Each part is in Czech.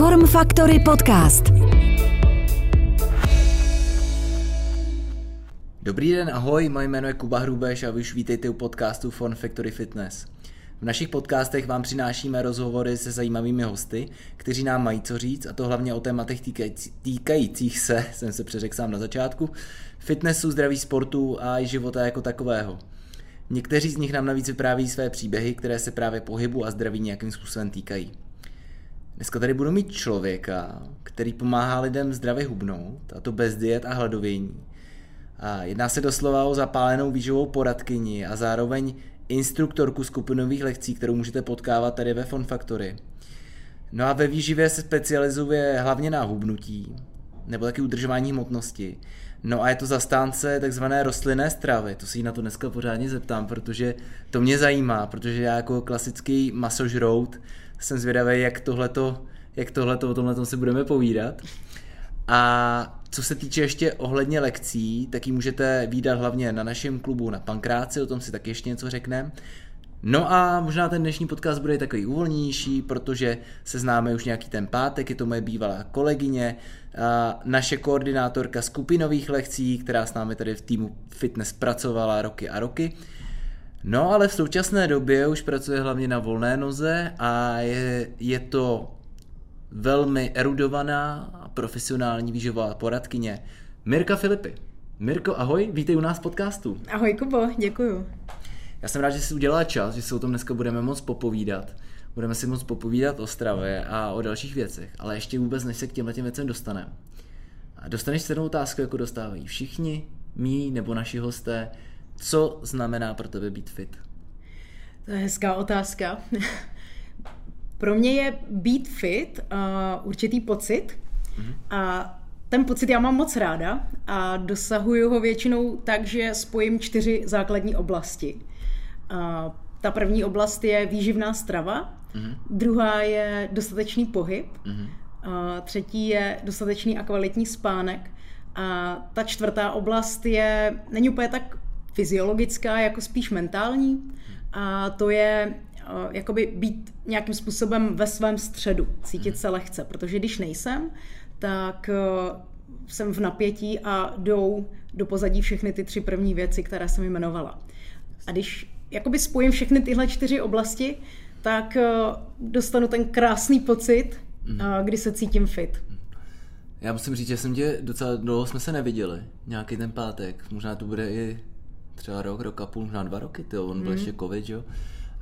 Form Factory Podcast. Dobrý den, ahoj, moje jméno je Kuba Hrubeš a vy už vítejte u podcastu Form Factory Fitness. V našich podcastech vám přinášíme rozhovory se zajímavými hosty, kteří nám mají co říct, a to hlavně o tématech týkajících se, jsem se přeřekl sám na začátku, fitnessu, zdraví sportu a i života jako takového. Někteří z nich nám navíc vypráví své příběhy, které se právě pohybu a zdraví nějakým způsobem týkají. Dneska tady budu mít člověka, který pomáhá lidem zdravě hubnout, a to bez diet a hladovění. A jedná se doslova o zapálenou výživovou poradkyni a zároveň instruktorku skupinových lekcí, kterou můžete potkávat tady ve Fon Factory. No a ve výživě se specializuje hlavně na hubnutí, nebo taky udržování hmotnosti. No a je to zastánce takzvané rostlinné stravy, to si ji na to dneska pořádně zeptám, protože to mě zajímá, protože já jako klasický masožrout jsem zvědavý, jak tohleto, jak tohleto o tomhle si budeme povídat. A co se týče ještě ohledně lekcí, tak ji můžete výdat hlavně na našem klubu na Pankráci, o tom si taky ještě něco řekneme. No a možná ten dnešní podcast bude takový uvolnější, protože se známe už nějaký ten pátek, je to moje bývalá kolegyně, naše koordinátorka skupinových lekcí, která s námi tady v týmu fitness pracovala roky a roky. No ale v současné době už pracuje hlavně na volné noze a je, je to velmi erudovaná a profesionální výživová poradkyně Mirka Filipy. Mirko, ahoj, vítej u nás v podcastu. Ahoj Kubo, děkuju. Já jsem rád, že jsi udělala čas, že se o tom dneska budeme moc popovídat. Budeme si moc popovídat o stravě a o dalších věcech, ale ještě vůbec než se k těmhle těm věcem dostaneme. Dostaneš stejnou otázku, jako dostávají všichni, mý nebo naši hosté, co znamená pro tebe být fit? To je hezká otázka. pro mě je být fit uh, určitý pocit mm-hmm. a ten pocit já mám moc ráda a dosahuju ho většinou tak, že spojím čtyři základní oblasti. Uh, ta první oblast je výživná strava, mm-hmm. druhá je dostatečný pohyb, mm-hmm. uh, třetí je dostatečný a kvalitní spánek a ta čtvrtá oblast je, není úplně tak fyziologická, jako spíš mentální a to je uh, jakoby být nějakým způsobem ve svém středu, cítit se lehce, protože když nejsem, tak uh, jsem v napětí a jdou do pozadí všechny ty tři první věci, které jsem jmenovala. A když jakoby spojím všechny tyhle čtyři oblasti, tak uh, dostanu ten krásný pocit, mm. kdy se cítím fit. Já musím říct, že jsem tě docela dlouho jsme se neviděli. Nějaký ten pátek. Možná to bude i třeba rok, rok a půl, možná dva roky, ty on byl mm. ještě covid, jo.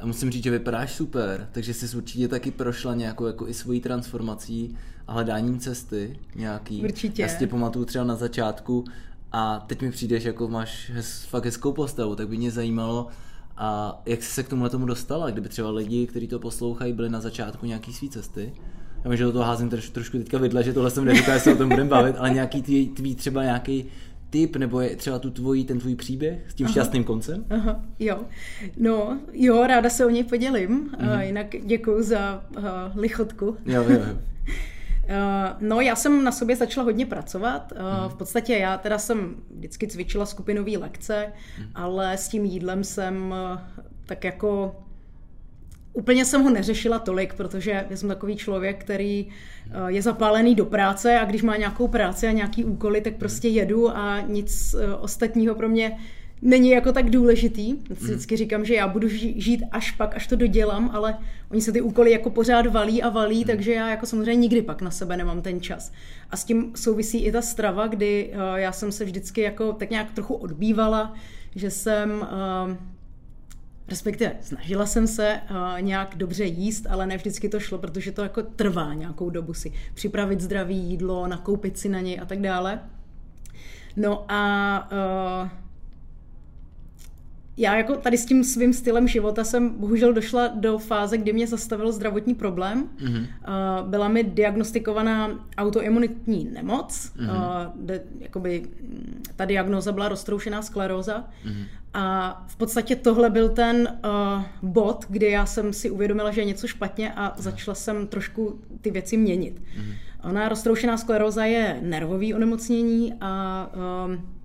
A musím říct, že vypadáš super, takže jsi určitě taky prošla nějakou jako i svojí transformací a hledáním cesty nějaký. Určitě. Já si tě pamatuju třeba na začátku a teď mi přijdeš, jako máš hez, fakt hezkou postavu, tak by mě zajímalo, a jak jsi se k tomuhle tomu dostala, kdyby třeba lidi, kteří to poslouchají, byli na začátku nějaký svý cesty? Já vím, že do toho házím troš, trošku teďka vidle, že tohle jsem neříkal, že se o tom budeme bavit, ale nějaký tvý, tvý třeba nějaký typ, nebo je třeba tu tvojí, ten tvůj příběh s tím aha, šťastným koncem? Aha, jo. No, jo, ráda se o něj podělím. Mm-hmm. Uh, jinak děkuji za uh, lichotku. Jo, jo, jo. Eh, no, já jsem na sobě začala hodně pracovat. Mm. V podstatě já teda jsem vždycky cvičila skupinové lekce, mm. ale s tím jídlem jsem tak jako Úplně jsem ho neřešila tolik, protože já jsem takový člověk, který eh, je zapálený do práce a když má nějakou práci a nějaký úkoly, tak prostě jedu a nic eh, ostatního pro mě není jako tak důležitý. Mhm. Vždycky říkám, že já budu žít až pak, až to dodělám, ale oni se ty úkoly jako pořád valí a valí, mhm. takže já jako samozřejmě nikdy pak na sebe nemám ten čas. A s tím souvisí i ta strava, kdy eh, já jsem se vždycky jako tak nějak trochu odbývala, že jsem respektive snažila jsem se uh, nějak dobře jíst, ale ne vždycky to šlo, protože to jako trvá nějakou dobu si připravit zdravý jídlo, nakoupit si na něj a tak dále. No a uh, já jako tady s tím svým stylem života jsem bohužel došla do fáze, kdy mě zastavil zdravotní problém. Mm-hmm. Byla mi diagnostikovaná autoimunitní nemoc. Mm-hmm. Uh, de, jakoby, ta diagnoza byla roztroušená skleróza. Mm-hmm. A v podstatě tohle byl ten uh, bod, kdy já jsem si uvědomila, že je něco špatně a začala jsem trošku ty věci měnit. Mm-hmm. Ona roztroušená skleróza je nervový onemocnění a uh,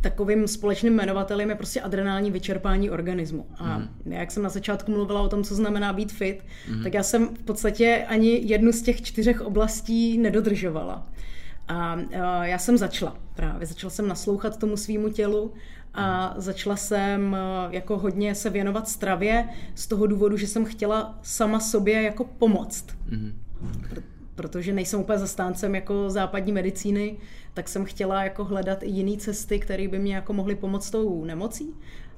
takovým společným jmenovatelem je prostě adrenální vyčerpání organismu. A mm. jak jsem na začátku mluvila o tom, co znamená být fit, mm. tak já jsem v podstatě ani jednu z těch čtyřech oblastí nedodržovala. A já jsem začala právě, začala jsem naslouchat tomu svýmu tělu a začala jsem jako hodně se věnovat stravě z toho důvodu, že jsem chtěla sama sobě jako pomoct. Mm protože nejsem úplně zastáncem jako západní medicíny, tak jsem chtěla jako hledat i jiné cesty, které by mě jako mohly pomoct tou nemocí.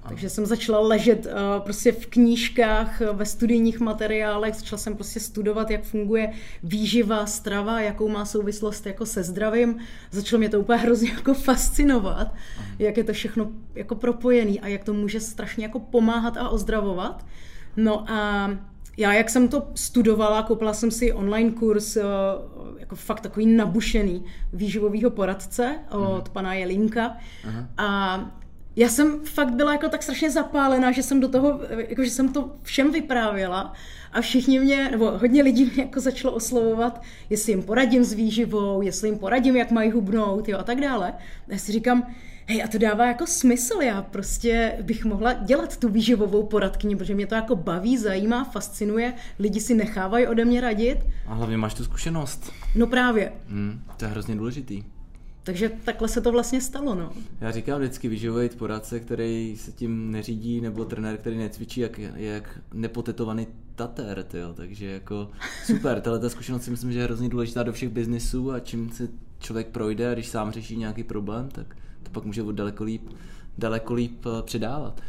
Takže jsem začala ležet uh, prostě v knížkách, ve studijních materiálech, začala jsem prostě studovat, jak funguje výživa, strava, jakou má souvislost jako se zdravím. Začalo mě to úplně hrozně jako fascinovat, jak je to všechno jako propojený a jak to může strašně jako pomáhat a ozdravovat. No a já, jak jsem to studovala, koupila jsem si online kurz, eh, jako fakt takový nabušený výživového poradce od uh-huh. pana Jelinka. Uh-huh. A já jsem fakt byla jako tak strašně zapálená, že jsem do toho, jako že jsem to všem vyprávěla a všichni mě, nebo hodně lidí mě jako začalo oslovovat, jestli jim poradím s výživou, jestli jim poradím, jak mají hubnout, jo, a tak dále. A já si říkám, hej, a to dává jako smysl, já prostě bych mohla dělat tu výživovou poradkyni, protože mě to jako baví, zajímá, fascinuje, lidi si nechávají ode mě radit. A hlavně máš tu zkušenost. No právě. Hmm, to je hrozně důležitý. Takže takhle se to vlastně stalo, no. Já říkám vždycky výživový poradce, který se tím neřídí, nebo trenér, který necvičí, jak, jak nepotetovaný tater, tyjo. takže jako super, tahle ta zkušenost si myslím, že je hrozně důležitá do všech biznisů a čím se člověk projde a když sám řeší nějaký problém, tak to pak může daleko líp, daleko líp eh, předávat.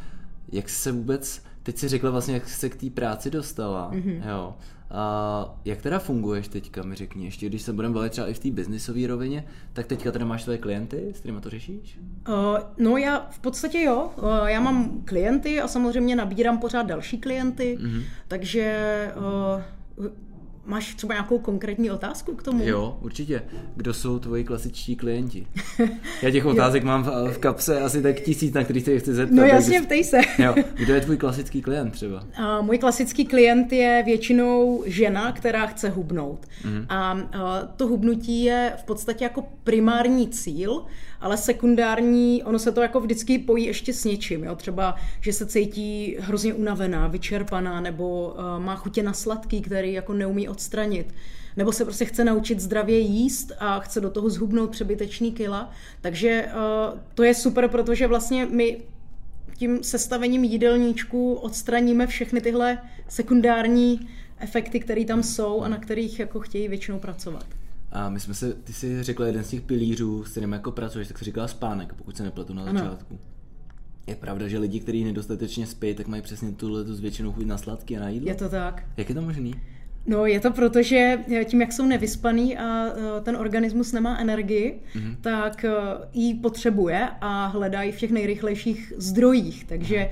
Jak se vůbec, teď si řekla vlastně, jak se k té práci dostala, mm-hmm. jo. A jak teda funguješ teďka, mi řekni, ještě když se budeme bavit třeba i v té biznisové rovině, tak teďka teda máš tvoje klienty, s kterými to řešíš? Uh, no já v podstatě jo, uh, já mám klienty a samozřejmě nabírám pořád další klienty, mm-hmm. takže uh, Máš třeba nějakou konkrétní otázku k tomu? Jo, určitě. Kdo jsou tvoji klasičtí klienti? Já těch otázek mám v, v kapse asi tak tisíc, na kterých se chci zeptat. No jasně, ptej se. jo. Kdo je tvůj klasický klient třeba? A můj klasický klient je většinou žena, která chce hubnout. Mm-hmm. A, a to hubnutí je v podstatě jako primární cíl, ale sekundární, ono se to jako vždycky pojí ještě s něčím, jo? třeba, že se cítí hrozně unavená, vyčerpaná, nebo uh, má chutě na sladký, který jako neumí odstranit nebo se prostě chce naučit zdravě jíst a chce do toho zhubnout přebytečný kila. Takže uh, to je super, protože vlastně my tím sestavením jídelníčku odstraníme všechny tyhle sekundární efekty, které tam jsou a na kterých jako chtějí většinou pracovat. A my jsme se, ty jsi řekla jeden z těch pilířů, s kterým jako pracuješ, tak jsi říkala spánek, pokud se nepletu na začátku. Ano. Je pravda, že lidi, kteří nedostatečně spí, tak mají přesně tuhle tu zvětšenou chuť na sladký a na jídlo? Je to tak. Jak je to možný? No, je to proto, že tím, jak jsou nevyspaný a e, ten organismus nemá energii, mm-hmm. tak e, ji potřebuje a hledají v těch nejrychlejších zdrojích. Takže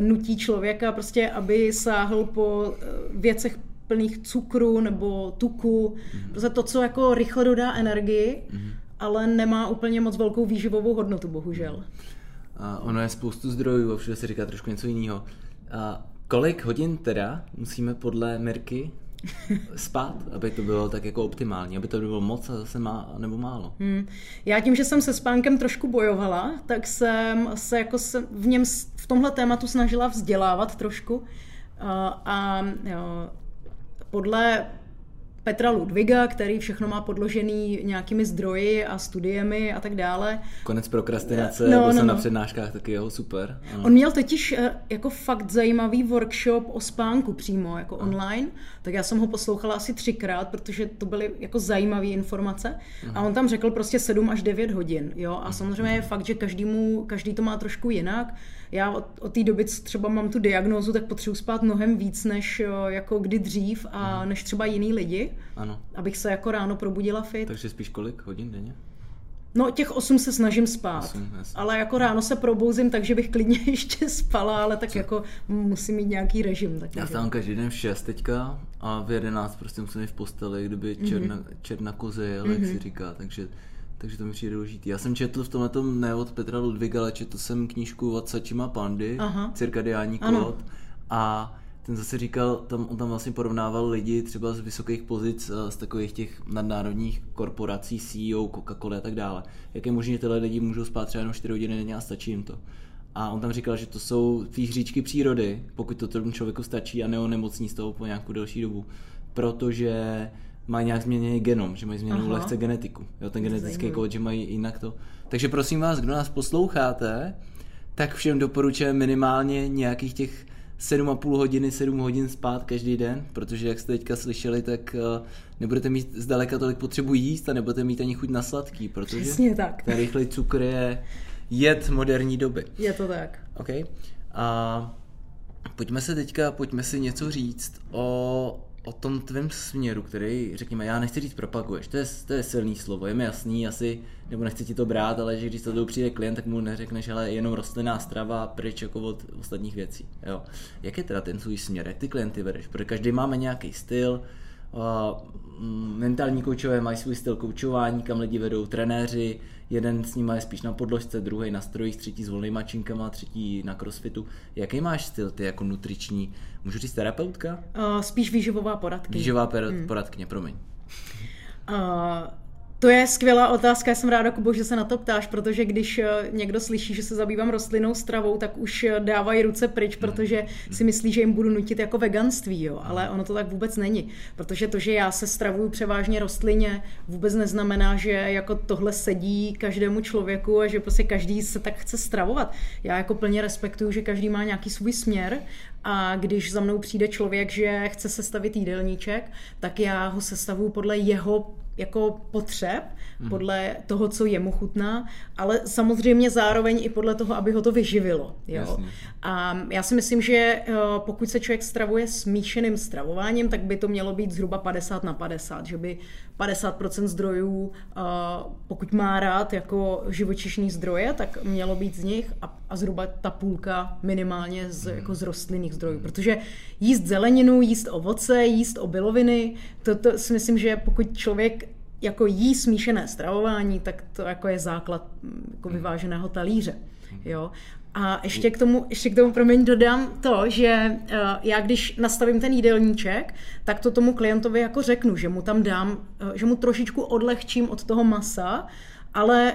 nutí člověka prostě, aby sáhl po věcech plných cukru nebo tuku, mm-hmm. prostě to, co jako rychle dodá energii, mm-hmm. ale nemá úplně moc velkou výživovou hodnotu, bohužel. A ono je spoustu zdrojů a všude se říká trošku něco jiného. A kolik hodin teda musíme podle Mirky spát, aby to bylo tak jako optimální, aby to bylo moc a zase má, nebo málo. Hmm. Já tím, že jsem se spánkem trošku bojovala, tak jsem se jako se v něm v tomhle tématu snažila vzdělávat trošku a, a jo, podle Petra Ludviga, který všechno má podložený nějakými zdroji a studiemi a tak dále. Konec prokrastinace, no, byl no, jsem no. na přednáškách, taky jeho super. Ano. On měl totiž eh, jako fakt zajímavý workshop o spánku přímo, jako ano. online, tak já jsem ho poslouchala asi třikrát, protože to byly jako zajímavé informace ano. a on tam řekl prostě 7 až 9 hodin, jo, a samozřejmě je fakt, že každému, každý to má trošku jinak, já od, od té doby, co třeba mám tu diagnózu, tak potřebuji spát mnohem víc, než jako kdy dřív a hmm. než třeba jiný lidi. Ano. Abych se jako ráno probudila fit. Takže spíš kolik hodin denně? No těch 8 se snažím spát, 8, ale jako ráno se probouzím, takže bych klidně ještě spala, ale tak Co? jako musím mít nějaký režim. Tak Já stávám každý den v 6 teďka a v 11 prostě musím jít v posteli, kdyby černa, mm-hmm. černa koze, ale mm-hmm. jak si mhm. říká, takže takže to mi přijde důležitý. Já jsem četl v tomhle tom ne od Petra Ludviga, ale četl jsem knížku od Sačima Pandy, Aha. Cirkadiální kód. A ten zase říkal, tam, on tam vlastně porovnával lidi třeba z vysokých pozic, z takových těch nadnárodních korporací, CEO, Coca-Cola a tak dále. Jak je možné, že tyhle lidi můžou spát třeba jenom 4 hodiny denně a stačí jim to. A on tam říkal, že to jsou ty hříčky přírody, pokud to tomu člověku stačí a neonemocní z toho po nějakou delší dobu. Protože mají nějak změněný genom, že mají změněnou Aha. lehce genetiku. Jo, ten genetický kód, že mají jinak to. Takže prosím vás, kdo nás posloucháte, tak všem doporučujeme minimálně nějakých těch 7,5 hodiny, 7 hodin spát každý den, protože jak jste teďka slyšeli, tak eh, nebudete mít zdaleka tolik potřebu jíst a nebudete mít ani chuť na sladký, protože Přesně tak. ten rychlej cukr je jed moderní doby. Je to tak. OK. A pojďme se teďka, pojďme si něco říct o, o tom tvém směru, který, řekněme, já nechci říct propaguješ, to je, to je silný slovo, je mi jasný, asi, nebo nechci ti to brát, ale že když to přijde klient, tak mu neřekneš, ale jenom rostlinná strava, pryč jako od ostatních věcí. Jo. Jak je teda ten svůj směr, jak ty klienty vedeš? Protože každý máme nějaký styl, Mm, mentální koučové mají svůj styl koučování, kam lidi vedou trenéři, jeden s nimi je spíš na podložce, druhý na strojích, třetí s volnýma činkama, třetí na crossfitu. Jaký máš styl ty jako nutriční, můžu říct terapeutka? Uh, spíš výživová poradkyně. Výživová per- hmm. poradkyně, promiň. Uh, to je skvělá otázka, já jsem ráda, Kubo, že se na to ptáš, protože když eh, někdo slyší, že se zabývám rostlinnou stravou, tak už eh, dávají ruce pryč, hmm. protože si myslí, že jim budu nutit jako veganství, jo. ale ono to tak vůbec není, protože to, že já se stravuju převážně rostlině, vůbec neznamená, že jako tohle sedí každému člověku a že prostě každý se tak chce stravovat. Já jako plně respektuju, že každý má nějaký svůj směr a když za mnou přijde člověk, že chce sestavit jídelníček, tak já ho sestavuju podle jeho jako potřeb, mm. podle toho, co jemu chutná, ale samozřejmě zároveň i podle toho, aby ho to vyživilo. Jo? A já si myslím, že eh, pokud se člověk stravuje smíšeným stravováním, tak by to mělo být zhruba 50 na 50, že by 50% zdrojů, eh, pokud má rád jako živočišní zdroje, tak mělo být z nich a, a zhruba ta půlka minimálně z, mm. jako z rostlinných zdrojů. Protože jíst zeleninu, jíst ovoce, jíst obiloviny, to, to si myslím, že pokud člověk jako jí smíšené stravování, tak to jako je základ mm, jako vyváženého talíře. Jo? A ještě k tomu, ještě k tomu promiň, dodám to, že uh, já když nastavím ten jídelníček, tak to tomu klientovi jako řeknu, že mu tam dám, uh, že mu trošičku odlehčím od toho masa, ale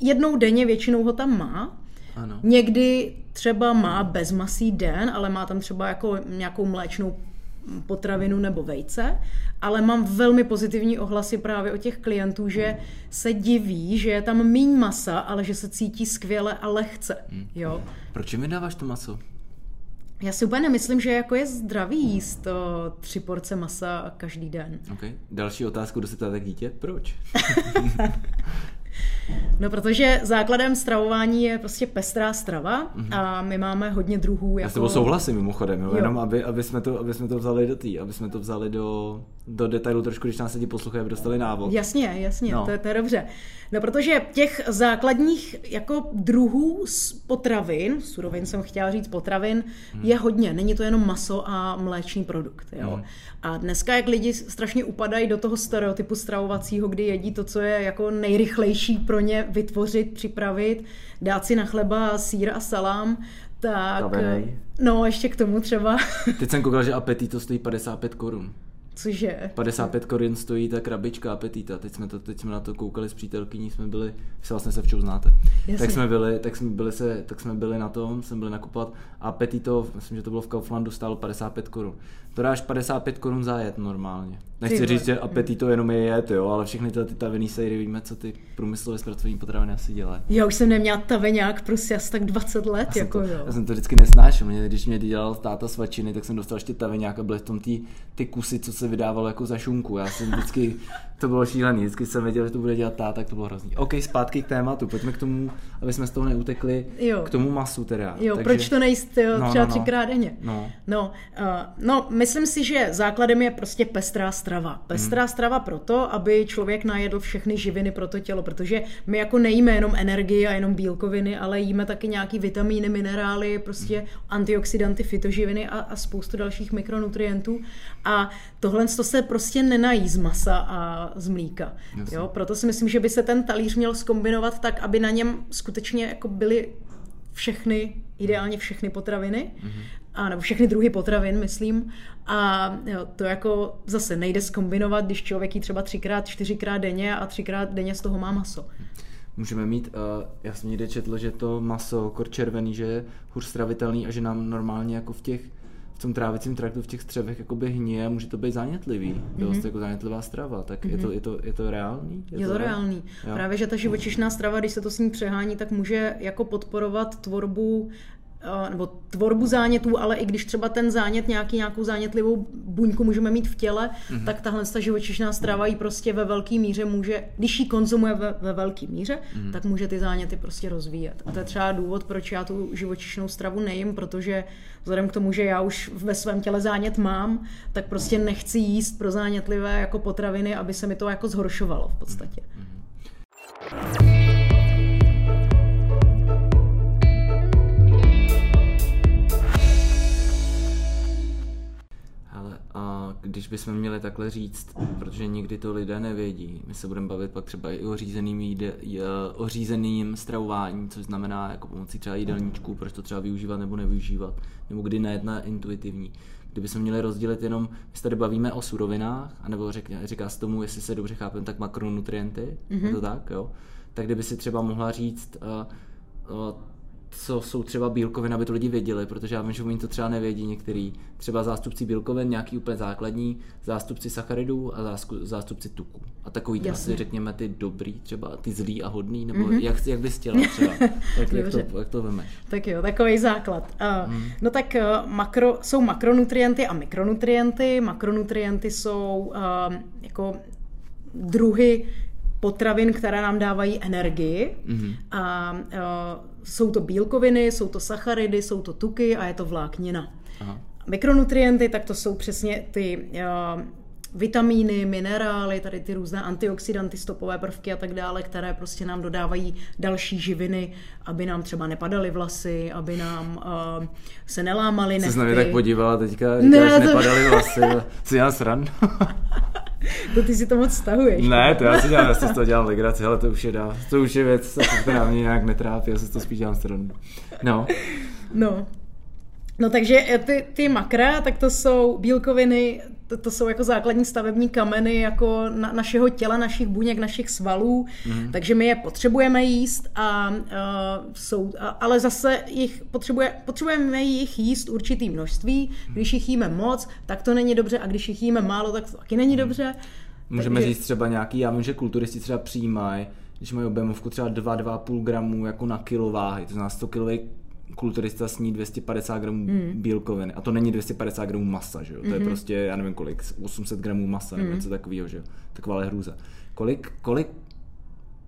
jednou denně většinou ho tam má. Ano. Někdy třeba má bezmasý den, ale má tam třeba jako nějakou mléčnou potravinu nebo vejce, ale mám velmi pozitivní ohlasy právě o těch klientů, že se diví, že je tam míň masa, ale že se cítí skvěle a lehce. Hmm. Jo? Proč mi dáváš to maso? Já si úplně nemyslím, že jako je zdravý jíst to tři porce masa každý den. Okay. Další otázku, kdo se ptá tak dítě? Proč? No, protože základem stravování je prostě pestrá strava mm-hmm. a my máme hodně druhů. Jako... Já s tebou souhlasím mimochodem, jo? jo. jenom aby, aby, jsme to, aby jsme to vzali do tý, aby jsme to vzali do, do detailu trošku, když nás lidi poslouchají, aby dostali návod. Jasně, jasně, no. to, je, to je dobře. No, protože těch základních jako druhů z potravin, surovin jsem chtěla říct potravin, hmm. je hodně. Není to jenom maso a mléčný produkt. Jo? Hmm. A dneska, jak lidi strašně upadají do toho stereotypu stravovacího, kdy jedí to, co je jako nejrychlejší pro ně vytvořit, připravit, dát si na chleba sír a salám, tak... Kavenej. No, ještě k tomu třeba. Teď jsem koukal, že apetito stojí 55 korun. Cože? 55 korun stojí ta krabička apetita. Teď jsme, to, teď jsme na to koukali s přítelkyní, jsme byli, se vlastně se včou znáte. Jasně. Tak jsme byli, tak jsme byli se, tak jsme byli na tom, jsme byli nakupovat a apetito, myslím, že to bylo v Kauflandu, stálo 55 korun to dáš 55 korun za jet normálně. Nechci říct, že apetito jenom je jet, jo, ale všechny ty, ty tavený sejry víme, co ty průmyslové zpracování potraviny asi dělají. Já už jsem neměla taveňák prostě asi tak 20 let, já jako to, jo. Já jsem to vždycky nesnášel, mě, když mě dělal táta svačiny, tak jsem dostal ještě taveňák a byly v tom ty, ty kusy, co se vydávalo jako za šunku. Já jsem vždycky, to bylo šílený, vždycky jsem věděl, že to bude dělat táta, tak to bylo hrozný. OK, zpátky k tématu, pojďme k tomu, aby jsme z toho neutekli, jo. k tomu masu teda. Jo, Takže... proč to nejíst jo, no, třeba no, no. třikrát denně? No, no, uh, no myslím si, že základem je prostě pestrá strava. Pestrá hmm. strava proto, aby člověk najedl všechny živiny pro to tělo, protože my jako nejíme jenom energii a jenom bílkoviny, ale jíme taky nějaký vitamíny, minerály, prostě hmm. antioxidanty, fitoživiny a, a spoustu dalších mikronutrientů. A tohle to se prostě nenají z masa a z mlíka. Jo? Proto si myslím, že by se ten talíř měl skombinovat tak, aby na něm skutečně jako byly všechny, ideálně všechny potraviny. Mm-hmm a nebo všechny druhy potravin, myslím. A jo, to jako zase nejde skombinovat, když člověk jí třeba třikrát, čtyřikrát denně a třikrát denně z toho má maso. Můžeme mít, uh, já jsem někde četl, že to maso kor červený, že je hůř stravitelný a že nám normálně jako v těch tom trávicím traktu, v těch střevech jakoby hníje, může to být zánětlivý, mm-hmm. dost jako zánětlivá strava, tak mm-hmm. je, to, Mhm. je, to, je to reálný? Je, je to reálný. Jo. Právě, že ta živočišná strava, když se to s ní přehání, tak může jako podporovat tvorbu nebo tvorbu zánětů, ale i když třeba ten zánět, nějaký, nějakou zánětlivou buňku můžeme mít v těle, mm-hmm. tak tahle ta živočišná strava ji prostě ve velké míře může, když ji konzumuje ve, ve velké míře, mm-hmm. tak může ty záněty prostě rozvíjet. A to je třeba důvod, proč já tu živočišnou stravu nejím, protože vzhledem k tomu, že já už ve svém těle zánět mám, tak prostě nechci jíst pro zánětlivé jako potraviny, aby se mi to jako zhoršovalo v podstatě. Mm-hmm. Když bychom měli takhle říct, protože někdy to lidé nevědí, my se budeme bavit pak třeba i o řízeným, jíde, o řízeným stravování, což znamená jako pomocí třeba jídelníčků, proč to třeba využívat nebo nevyužívat, nebo kdy nejet na intuitivní. Kdybychom měli rozdělit jenom, my se tady bavíme o surovinách, anebo řek, říká se tomu, jestli se dobře chápem, tak makronutrienty, mm-hmm. je to tak, jo? Tak kdyby si třeba mohla říct, uh, uh, co jsou třeba bílkoviny, aby to lidi věděli, protože já vím, že oni to třeba nevědí některý. Třeba zástupci bílkovin, nějaký úplně základní, zástupci sacharidů a zástupci tuku. A takový asi řekněme ty dobrý, třeba ty zlý a hodný, nebo mm-hmm. jak, jak bys chtěla třeba, jak, jak, to, jak to vemeš? Tak jo, takový základ. Uh, mm. No tak uh, makro, jsou makronutrienty a mikronutrienty. Makronutrienty jsou uh, jako druhy potravin, které nám dávají energii. Mm-hmm. A uh, jsou to bílkoviny, jsou to sacharidy, jsou to tuky a je to vláknina. Aha. Mikronutrienty, tak to jsou přesně ty uh, vitamíny, minerály, tady ty různé antioxidanty, stopové prvky a tak dále, které prostě nám dodávají další živiny, aby nám třeba nepadaly vlasy, aby nám uh, se nelámaly nechty. Jsi na mě tak podívala teďka, říkáš, ne, to... nepadaly vlasy, si já srandu. To ty si to moc stahuješ. Ne, to já si dělám, já si z toho dělám legraci, ale to už je dá, to už je věc, která mě nějak netrápí, já se to spíš dělám srandu. No. No, No takže ty, ty makra, tak to jsou bílkoviny, to, to jsou jako základní stavební kameny jako na, našeho těla, našich buněk, našich svalů, mm. takže my je potřebujeme jíst, a, uh, jsou, a, ale zase jich potřebuje, potřebujeme jich jíst určitý množství, když jich jíme moc, tak to není dobře a když jich jíme málo, tak to taky není dobře. Můžeme takže... říct třeba nějaký, já vím, že kulturisti třeba přijímají, když mají objemovku třeba 2-2,5 gramů jako na kilo váhy, to znamená 100 kilový kulturista sní 250 gramů mm. bílkoviny. A to není 250 gramů masa, že jo? To mm-hmm. je prostě, já nevím kolik, 800 gramů masa, mm. nebo něco takového, že jo? Taková hrůza. Kolik, kolik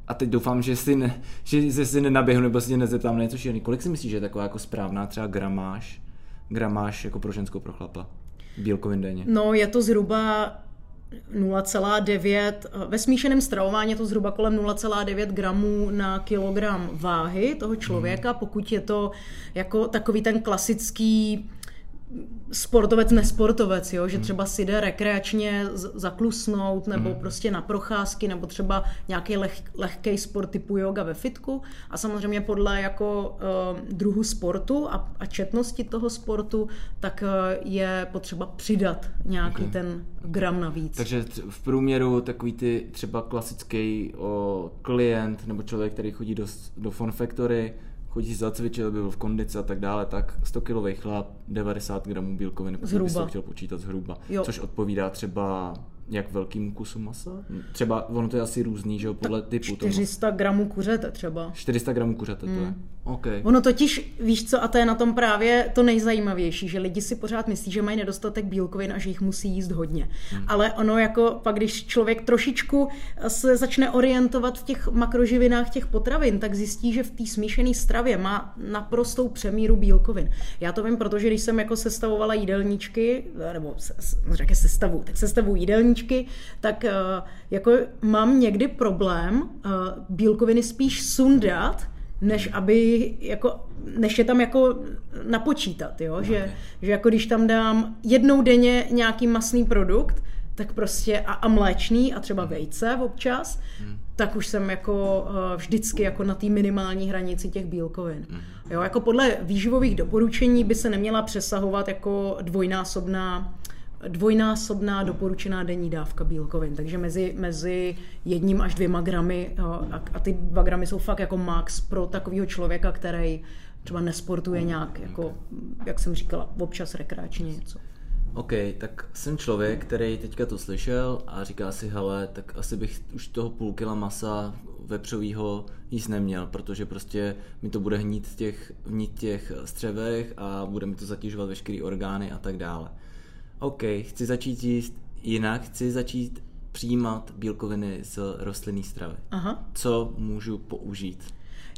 a teď doufám, že si, ne, že si nenaběhnu nebo si tě nezeptám na něco šílený. Kolik si myslíš, že je taková jako správná třeba gramáž, gramáž jako pro ženskou pro chlapa? Bílkovin denně. No, je to zhruba 0,9, ve smíšeném stravování je to zhruba kolem 0,9 gramů na kilogram váhy toho člověka, pokud je to jako takový ten klasický sportovec, nesportovec, jo? že třeba si jde rekreačně zaklusnout nebo mm. prostě na procházky nebo třeba nějaký leh, lehký sport typu yoga ve fitku a samozřejmě podle jako uh, druhu sportu a, a četnosti toho sportu, tak uh, je potřeba přidat nějaký okay. ten gram navíc. Takže v průměru takový ty třeba klasický o, klient nebo člověk, který chodí do, do Fun Factory, chodí si zacvičit, aby byl v kondici a tak dále, tak 100 kilový chlap, 90 gramů bílkoviny, pokud bys to chtěl počítat zhruba. Jo. Což odpovídá třeba jak velkým kusu masa? Třeba ono to je asi různý, že jo, podle tak typu. 400 toho. gramů kuřete třeba. 400 gramů kuřete, mm. to je. Hmm. Okay. Ono totiž, víš co, a to je na tom právě to nejzajímavější, že lidi si pořád myslí, že mají nedostatek bílkovin a že jich musí jíst hodně. Hmm. Ale ono jako pak, když člověk trošičku se začne orientovat v těch makroživinách těch potravin, tak zjistí, že v té smíšené stravě má naprostou přemíru bílkovin. Já to vím, protože když jsem jako sestavovala jídelníčky, nebo řekne sestavu, tak sestavu jídelníčky, tak jako mám někdy problém bílkoviny spíš sundat, než aby jako, než je tam jako napočítat, jo? Okay. Že, že jako když tam dám jednou denně nějaký masný produkt, tak prostě a, a mléčný a třeba vejce občas, hmm. tak už jsem jako uh, vždycky jako na té minimální hranici těch bílkovin. Jo, jako podle výživových doporučení by se neměla přesahovat jako dvojnásobná dvojnásobná doporučená denní dávka bílkovin, takže mezi, mezi jedním až dvěma gramy jo, a, a ty dva gramy jsou fakt jako max pro takového člověka, který třeba nesportuje nějak, jako, jak jsem říkala, občas rekreačně něco. OK, tak jsem člověk, který teďka to slyšel a říká si, hele, tak asi bych už toho půl kila masa vepřovýho jíst neměl, protože prostě mi to bude hnít v těch, hnít těch střevech a bude mi to zatěžovat veškeré orgány a tak dále. OK, chci začít jíst jinak, chci začít přijímat bílkoviny z rostlinné stravy. Aha. Co můžu použít?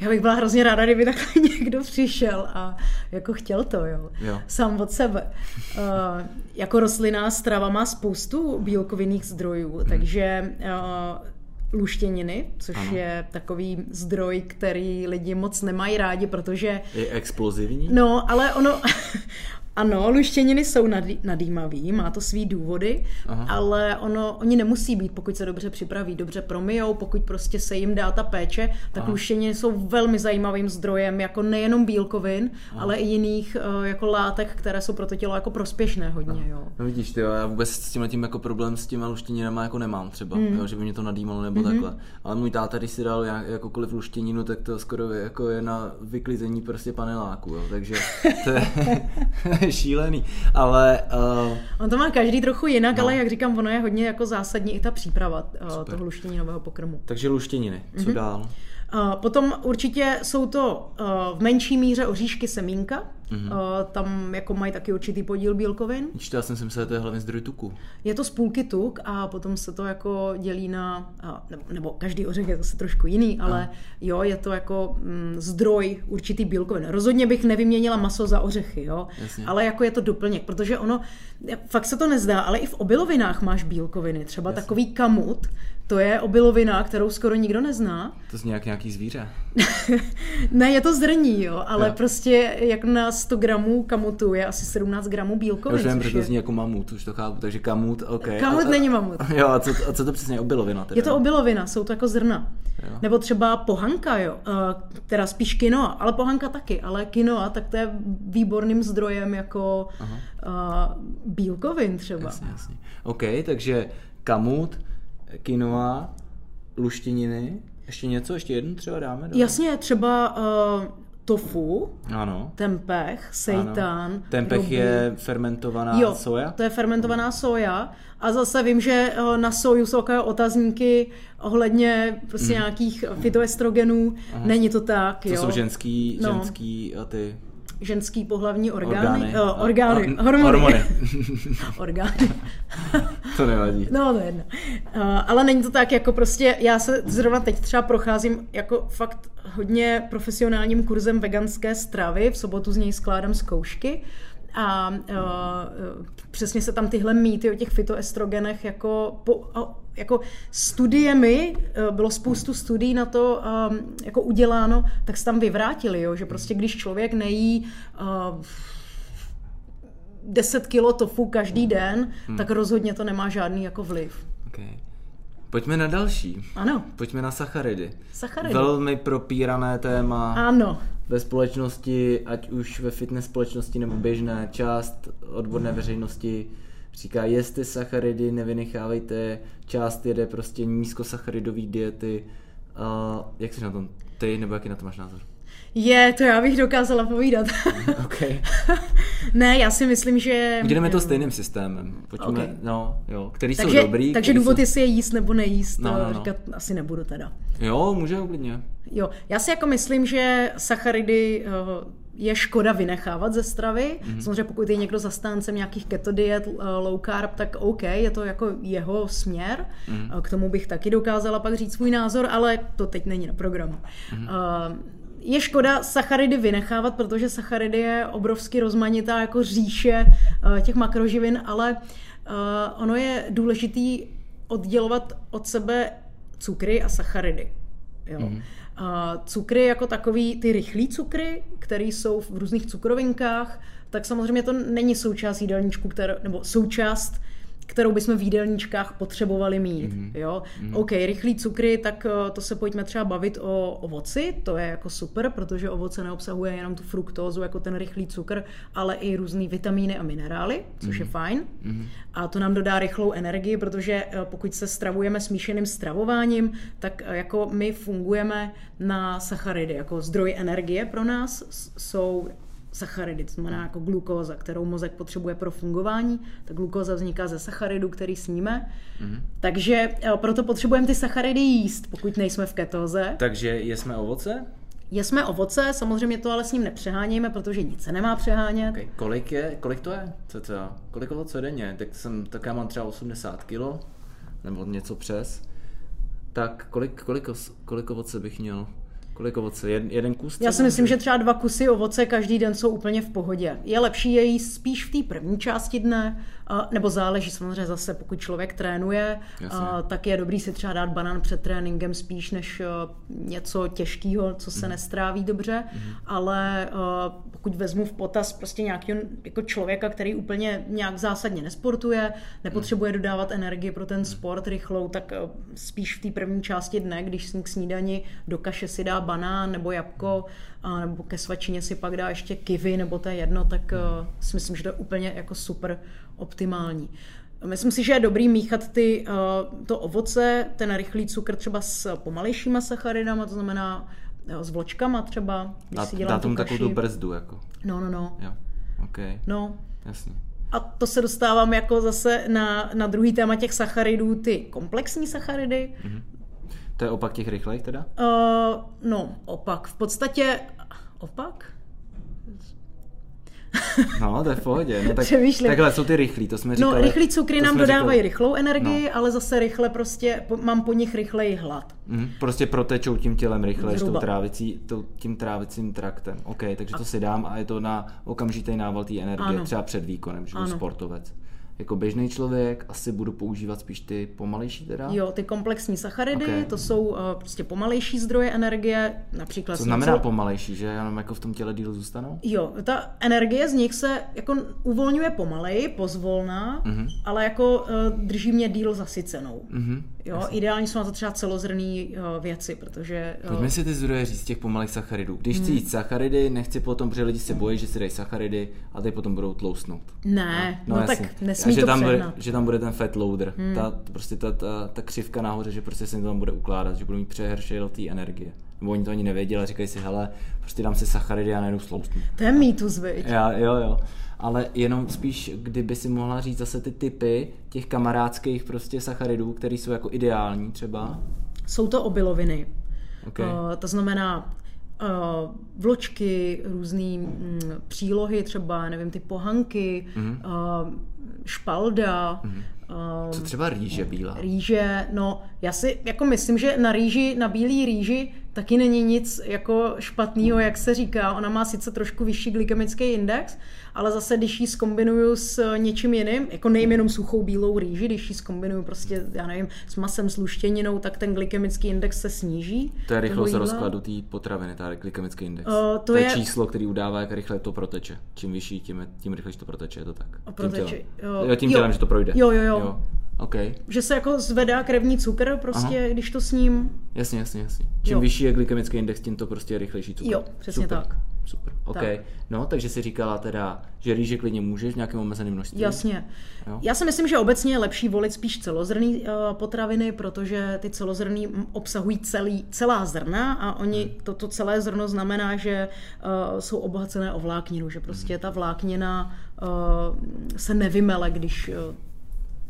Já bych byla hrozně ráda, kdyby takhle někdo přišel a jako chtěl to, jo. Jo. Sám od sebe. Uh, jako rostlinná strava má spoustu bílkovinných zdrojů, takže uh, luštěniny, což Ano. je takový zdroj, který lidi moc nemají rádi, protože Je explozivní? No, ale ono, ano, luštěniny jsou nadý, nadýmavý, má to svý důvody, Aha. Ale ono, oni nemusí být, pokud se dobře připraví, dobře promijou, pokud prostě se jim dá ta péče, tak Aha. Luštěniny jsou velmi zajímavým zdrojem, jako nejenom bílkovin, Aha. ale i jiných eh, jako látek, které jsou pro to tělo jako prospěšné hodně, jo. No vidíš, ty, já vůbec s tím tím jako problém s těma luštěninama jako nemám třeba, Hmm. mm. jo, že by mě to nadýmalo nebo mm-hmm. takhle. Ale můj táta, když si dal jak- jakoukoliv luštěninu, tak to skoro je, jako je na vyklizení prostě paneláku, jo, takže to je šílený. Ale uh, On to má každý trochu jinak, No. ale jak říkám, ono je hodně jako zásadní i ta příprava Super. toho luštěninového pokrmu. takže luštěniny, co Mhm. mm-hmm. dál? A Potom určitě jsou to eh, v menší míře oříšky semínka, Mhm. mm-hmm. tam jako mají taky určitý podíl bílkovin. Čítal jsem si myslel, že to je hlavně zdroj tuku. Je to z půlky tuk a potom se to jako dělí na, a, nebo, nebo každý ořech je zase trošku jiný, ale jo, je to jako mm, zdroj určitý bílkovin. Rozhodně bych nevyměnila maso za ořechy, jo, Jasně. ale jako je to doplněk, protože ono, fakt se to nezdá, ale i v obilovinách máš bílkoviny, třeba Jasně. takový kamut, to je obilovina, kterou skoro nikdo nezná. To zní jak nějaký zvíře. Ne, je to zrní, jo, ale Jo. prostě jak na 100 gramů kamutu je asi 17 gramů Já bílkovin. už vím, protože to je- zní jako mamut, už to chápu, takže kamut, OK. Kamut a, a, není mamut. Jo, a co, a co to přesně je obilovina teda? Je to obilovina, jsou to jako zrna. Jo. Nebo třeba pohanka, jo, eh, teda spíš kinoa, ale pohanka taky, ale kinoa, tak to je výborným zdrojem jako uh, bílkovin třeba. Jasně, jasně. OK, takže kamut, quinoa, luštěniny, ještě něco, ještě jednu třeba dáme? Do... Jasně, třeba uh, tofu, Ano. tempeh, seitan, ano. Tempeh robu. je fermentovaná Jo, soja? to je fermentovaná soja. A zase vím, že eh, na soju jsou takové otazníky ohledně prostě Mhm. nějakých fitoestrogenů. Není to tak, To jo. jsou ženský, No. ženský a ty Ženský pohlavní orgány. orgány. Uh, orgány. A- hormony. hormony. orgány. to nevadí. No, to je jedno. Uh, ale není to tak, jako prostě, já se zrovna teď třeba procházím jako fakt hodně profesionálním kurzem veganské stravy, v sobotu z něj skládám zkoušky a uh, přesně se tam tyhle mýty o těch fitoestrogenech jako, po, jako studiemi, uh, bylo spoustu studií na to um, jako uděláno, tak se tam vyvrátili, jo, že prostě když člověk nejí uh, 10 kilo tofu každý den, hmm. tak rozhodně to nemá žádný jako vliv. Okay. Pojďme na další. Ano, Pojďme na sacharidy. Sacharidy. Velmi propírané téma ano. ve společnosti, ať už ve fitness společnosti nebo běžné, část odborné veřejnosti říká, jeste sacharidy, nevynechávejte, část jede prostě nízkosacharidový diety. Uh, jak jsi na tom ty, nebo jaký na to máš názor? Je, to já bych dokázala povídat. OK. ne, já si myslím, že... Uděláme to stejným systémem. Pojďme, Ok. no, jo, který takže, jsou dobrý. takže důvod, jsou... jestli je jíst nebo nejíst, No, no, no, no, říkat asi nebudu teda. Jo, může uklidně. Jo, já si jako myslím, že sacharidy eh, je škoda vynechávat ze stravy. Mhm. Mm-hmm. Samozřejmě pokud je někdo zastáncem nějakých keto diet, eh, low carb, tak OK, je to jako jeho směr. Mhm. Mm-hmm. K tomu bych taky dokázala pak říct svůj názor, ale to teď není na programu. Mhm. Mm-hmm. Je škoda sacharidy vynechávat, protože sacharidy je obrovsky rozmanitá jako říše eh, těch makroživin, ale eh, ono je důležitý oddělovat od sebe cukry a sacharidy. Jo. Mm-hmm. A cukry jako takový, ty rychlý cukry, které jsou v různých cukrovinkách, tak samozřejmě to není součást jídelníčku, které, nebo součást kterou bychom v jídelníčkách potřebovali mít. Mhm. Mm-hmm. Jo? Mm-hmm. OK, rychlý cukry, tak eh, to se pojďme třeba bavit o ovoci, to je jako super, protože ovoce neobsahuje jenom tu fruktózu jako ten rychlý cukr, ale i různé vitamíny a minerály, což mm-hmm. je fajn. Mm-hmm. A to nám dodá rychlou energii, protože eh, pokud se stravujeme smíšeným stravováním, tak eh, jako my fungujeme na sacharidy, jako zdroj energie pro nás jsou sacharidy, to znamená jako glukóza, kterou mozek potřebuje pro fungování. Ta glukóza vzniká ze sacharidu, který sníme. Mm. Takže eh, proto potřebujeme ty sacharidy jíst, pokud nejsme v ketóze. Takže jesme ovoce? Jesme ovoce, samozřejmě to ale s ním nepřehánějme, protože nic se nemá přehánět. Okay. Kolik je, kolik to je? Co to? Kolik ovoce denně? Tak, jsem, tak já mám třeba 80 kg, nebo něco přes. Tak kolik, kolik, kolik ovoce bych měl? Kolik ovoce? Jed, jeden kus? Já si myslím, že třeba dva kusy ovoce každý den jsou úplně v pohodě. Je lepší je jíst spíš v té první části dne, nebo záleží samozřejmě zase, pokud člověk trénuje, Jasně. tak je dobrý si třeba dát banán před tréninkem spíš než něco těžkého, co Mhm. se nestráví dobře, ale a, pokud vezmu v potaz prostě nějakého jako člověka, který úplně nějak zásadně nesportuje, nepotřebuje Mhm. dodávat energii pro ten sport rychlou, tak spíš v té první části dne, když sní k snídani do kaše si dá banán nebo jabko, a nebo ke svačině si pak dá ještě kivy, nebo to je jedno, tak uh, si myslím, že to je úplně jako super optimální. Myslím si, že je dobrý míchat ty, uh, to ovoce, ten rychlý cukr třeba s pomalejšíma sacharidama, to znamená jo, s vločkama třeba, když Dá, si dá dělám tu tomu kaši. takovou tu brzdu, jako. No, no, no. Jo, OK, no. jasně. A to se dostávám jako zase na, na druhý téma těch sacharidů, ty komplexní sacharidy. Mhm. To je opak těch rychlejch teda? Uh, no, opak. V podstatě opak? No, to je v pohodě. No, tak, takhle jsou ty rychlí, to jsme říkali. No, rychlý cukry nám dodávají říkali. rychlou energii, ale zase rychle prostě po, mám po nich rychleji hlad. Mhm, prostě protečou tím tělem rychle, s tou trávicí, tou, tím trávicím traktem. OK, takže to si dám a je to na okamžitý nával té energie, Ano. třeba před výkonem, že Ano. sportovec. Jako běžný člověk asi budu používat spíš ty pomalejší teda? Jo, ty komplexní sacharidy, Ok. to jsou uh, prostě pomalejší zdroje energie, například... Co znamená cel- pomalejší, že jenom jako v tom těle díl zůstanou? Jo, ta energie z nich se jako uvolňuje pomaleji, pozvolna, Mhm. ale jako uh, drží mě díl zasycenou. Mhm. Jo, ideálně jsou na to třeba celozrný uh, věci, protože... Uh, Pojďme si ty zdroje říct těch pomalých sacharidů. Když chci jíst sacharidy, nechci potom, protože lidi se bojí, že si dají sacharidy a ty potom budou tlousnout. ne, no, no tak jasně. Nesmí A že to tam, bude, že tam bude ten fat loader, hmm. ta, prostě ta, ta, ta, křivka nahoře, že prostě se to tam bude ukládat, že budou mít přehršel té energie. Nebo oni to ani nevěděli, ale říkají si, hele, prostě dám si sacharidy a najednou sloustnu. To je mýtus, viď? Já, jo, jo. Ale jenom spíš, kdyby si mohla říct zase ty typy těch kamarádských prostě sacharidů, které jsou jako ideální třeba. Jsou to obiloviny. Okay. Uh, to znamená vločky, různé mm, přílohy, třeba, nevím, ty pohanky, mm-hmm. špalda, mm-hmm. Co třeba rýže bílá? rýže, no já si jako myslím, že na rýži, na bílý rýži taky není nic jako špatného, jak se říká. Ona má sice trošku vyšší glykemický index, ale zase, když ji skombinuju s něčím jiným, jako nejím jenom suchou bílou rýži, když ji skombinuju prostě, já nevím, s masem, s luštěninou, tak ten glykemický index se sníží. To je rychlost rozkladu té potraviny, ta glykemický index. Uh, to to je, je- číslo, který udává, jak rychle to proteče. Čím vyšší, tím, tím rychleji to proteče, je to tak. A Tím proteče, tělem. jo. jo, tím Jo. tělem, že to projde. Jo, jo, jo. jo. OK, Že se jako zvedá krevní cukr prostě, Aha. když to s ním. jasně, jasně, jasně. Čím Jo. vyšší je glykemický index, tím to prostě je rychlejší cukr. Jo, přesně Super. tak. Super, OK. Tak. No, takže si říkala teda, že rýže klidně můžeš v nějakém omezeném množství. Jasně. Jo. Já si myslím, že obecně je lepší volit spíš celozrný uh, potraviny, protože ty celozrný obsahují celý, celá zrna a oni, Hmm. toto celé zrno znamená, že uh, jsou obohacené o vlákninu, že prostě Hmm. ta vláknina uh, se nevymele, když uh,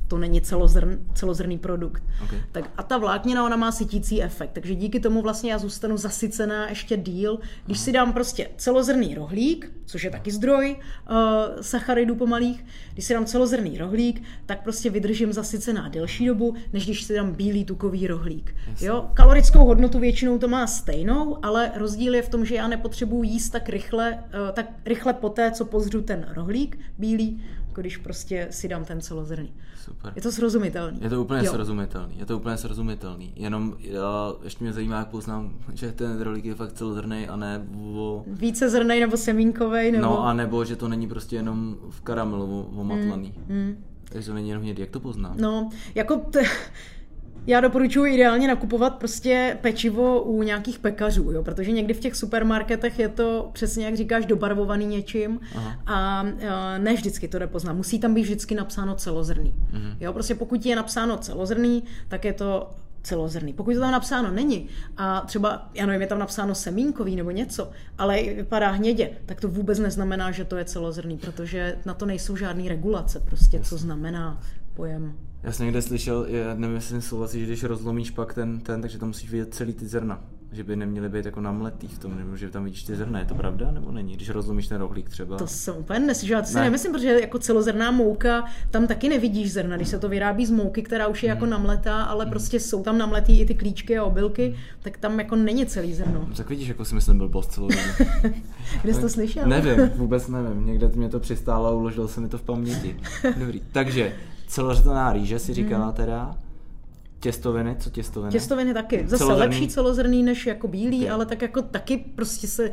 to není celozrn, celozrný produkt. Okay. Tak a ta vláknina, ona má sytící efekt, takže díky tomu vlastně já zůstanu zasycená ještě díl. Když si dám prostě celozrný rohlík, což je taky zdroj uh, sacharidů pomalých, když si dám celozrný rohlík, tak prostě vydržím zasycená delší dobu, než když si dám bílý tukový rohlík. Jo? Kalorickou hodnotu většinou to má stejnou, ale rozdíl je v tom, že já nepotřebuji jíst tak rychle, uh, tak rychle poté, co pozřu ten rohlík bílý, jako když prostě si dám ten celozrný. Super. Je to srozumitelný. Je to úplně Jo. srozumitelný, je to úplně srozumitelný. Jenom já, ještě mě zajímá, jak poznám, že ten rolík je fakt celozrný a ne o... Více zrnej nebo semínkovej nebo... No a nebo, že to není prostě jenom v karamelu omatlaný. Mm. Takže to není jenom hnědý, jak to poznám? No, jako t- já doporučuji ideálně nakupovat prostě pečivo u nějakých pekařů, jo, protože někdy v těch supermarketech je to přesně jak říkáš dobarvovaný něčím Aha. a ne vždycky to jde poznat. Musí tam být vždycky napsáno celozrný. Mhm. Jo, prostě pokud je napsáno celozrný, tak je to celozrný. Pokud to tam napsáno není a třeba, já nevím, je tam napsáno semínkový nebo něco, ale vypadá hnědě, tak to vůbec neznamená, že to je celozrný, protože na to nejsou žádné regulace, prostě co znamená pojem. Já jsem někde slyšel, já nevím, jestli souhlasí, že když rozlomíš pak ten, ten, takže tam musíš vidět celý ty zrna že by neměly být jako namletý v tom, nebo že tam vidíš ty zrna. Je to pravda nebo není? Když rozlomíš ten rohlík třeba. To jsem úplně neslyšela, to si ne. nemyslím, protože jako celozrná mouka, tam taky nevidíš zrna, když se to vyrábí z mouky, která už je jako hmm. jako namletá, ale hmm. prostě jsou tam namletý i ty klíčky a obilky, hmm. tak tam jako není celý zrno. No, tak vidíš, jako si myslím byl boss celou Kde jsi to slyšel? Nevím, vůbec nevím. Někde mě to přistálo a uložil se mi to v paměti. Dobrý. Takže celozrná rýže si říkala hmm. teda. Těstoviny, co těstoviny? Těstoviny taky. Zase celozrný. lepší celozrný než jako bílý, okay. ale tak jako taky prostě se,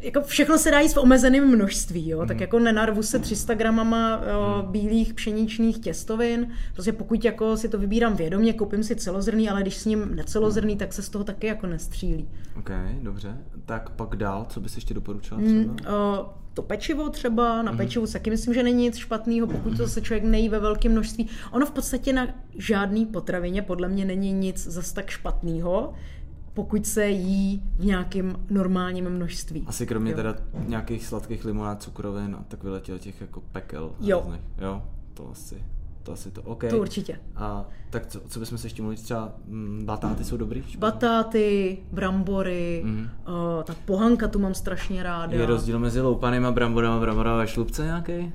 jako všechno se dá jíst v omezeném množství, jo? Mm. tak mhm. jako nenarvu se 300 gramama jo, bílých pšeničných těstovin, prostě pokud jako si to vybírám vědomě, koupím si celozrný, ale když s ním necelozrný, mm. tak se z toho taky jako nestřílí. Ok, dobře. Tak pak dál, co bys ještě doporučila třeba? Mm, uh, to pečivo třeba, na mm. pečivu taky myslím, že není nic špatného, pokud to se člověk nejí ve velkém množství. Ono v podstatě na žádný potravině podle mě není nic zas tak špatného, pokud se jí v nějakém normálním množství. Asi kromě jo. teda nějakých sladkých limonád, cukrovin a tak vyletěl těch jako pekel. Jo. Různých. Jo, to asi to asi to, OK. To určitě. A tak co, co bychom se ještě mluvit, třeba m, batáty jsou dobrý? Batáty, brambory, mm. uh, ta pohanka tu mám strašně ráda. Je rozdíl mezi loupaným a bramborem a bramborem ve šlubce nějaký?